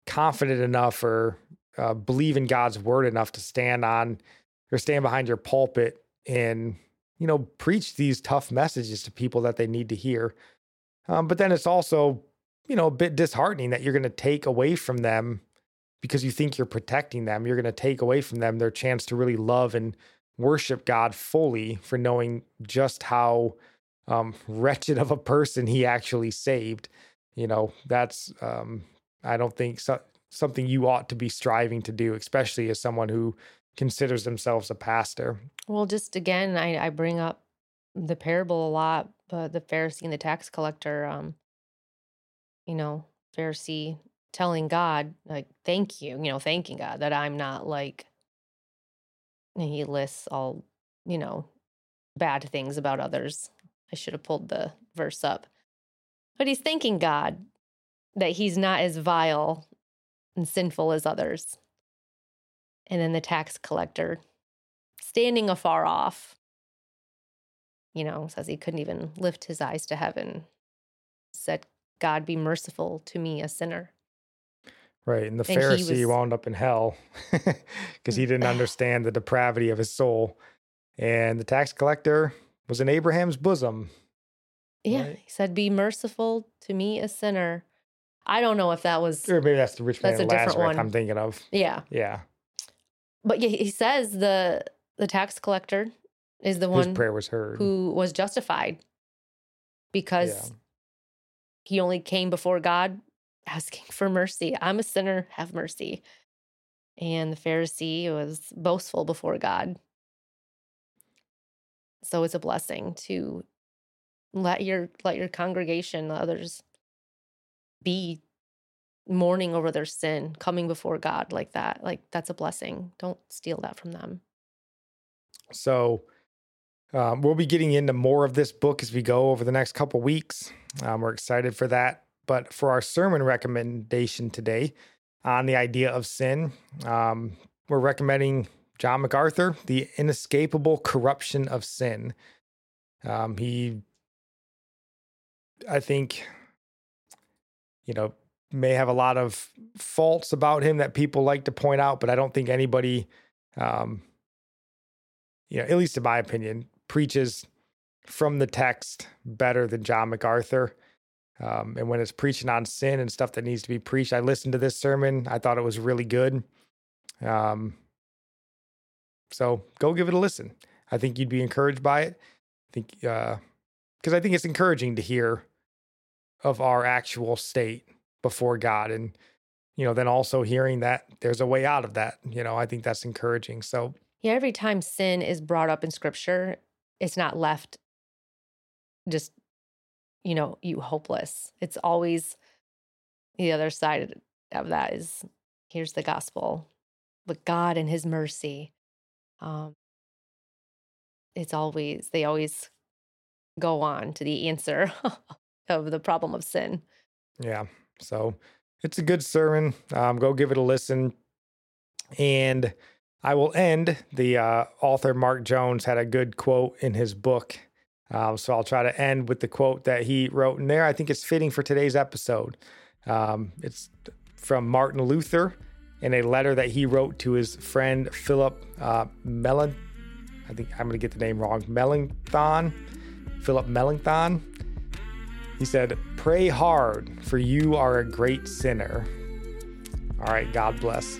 confident enough or uh, believe in God's word enough to stand on or stand behind your pulpit and, you know, preach these tough messages to people that they need to hear. Um, but then it's also, you know, a bit disheartening that you're going to take away from them because you think you're protecting them. You're going to take away from them their chance to really love and worship God fully for knowing just how um, wretched of a person he actually saved. You know, that's, um, I don't think so, something you ought to be striving to do, especially as someone who considers themselves a pastor. Well, just again, I, I bring up the parable a lot, but the Pharisee and the tax collector, um, you know, Pharisee telling God, like, thank you, you know, thanking God that I'm not like, and he lists all, you know, bad things about others. I should have pulled the verse up. But he's thanking God that he's not as vile and sinful as others. And then the tax collector standing afar off, you know, says he couldn't even lift his eyes to heaven, said, God be merciful to me, a sinner. Right. And the And Pharisee was- wound up in hell because he didn't mm. understand the depravity of his soul. And the tax collector was in Abraham's bosom. Yeah. Right. He said, Be merciful to me, a sinner. I don't know if that was, Or maybe that's the rich man That's a different one. I'm thinking of. yeah. Yeah. But yeah, he says the the tax collector is the His one prayer was heard. who was justified because Yeah. he only came before God asking for mercy. I'm a sinner, have mercy. And the Pharisee was boastful before God. So it's a blessing to let your let your congregation, others be mourning over their sin, coming before God like that. Like that's a blessing. Don't steal that from them. So um, we'll be getting into more of this book as we go over the next couple weeks. Um, we're excited for that. But for our sermon recommendation today on the idea of sin, um, we're recommending John MacArthur, The Inescapable Corruption of Sin. Um, he, I think, you know, may have a lot of faults about him that people like to point out, but I don't think anybody, um, you know, at least in my opinion, preaches from the text better than John MacArthur. Um, and when it's preaching on sin and stuff that needs to be preached, I listened to this sermon. I thought it was really good. Um, so go give it a listen. I think you'd be encouraged by it. I think because uh, I think it's encouraging to hear of our actual state before God, and you know, then also hearing that there's a way out of that. You know, I think that's encouraging. So yeah, every time sin is brought up in Scripture, it's not left just you know you hopeless. It's always the other side of that is here's the gospel, but God and His mercy um, it's always, they always go on to the answer of the problem of sin. Yeah. So it's a good sermon. Um, go give it a listen. And I will end. The uh, author Mark Jones had a good quote in his book. Um, so I'll try to end with the quote that he wrote in there. I think it's fitting for today's episode. Um, it's from Martin Luther in a letter that he wrote to his friend Philip uh. I think I'm going to get the name wrong. Melanchthon. Philip Melanchthon. He said, Pray hard, for you are a great sinner. All right, God bless.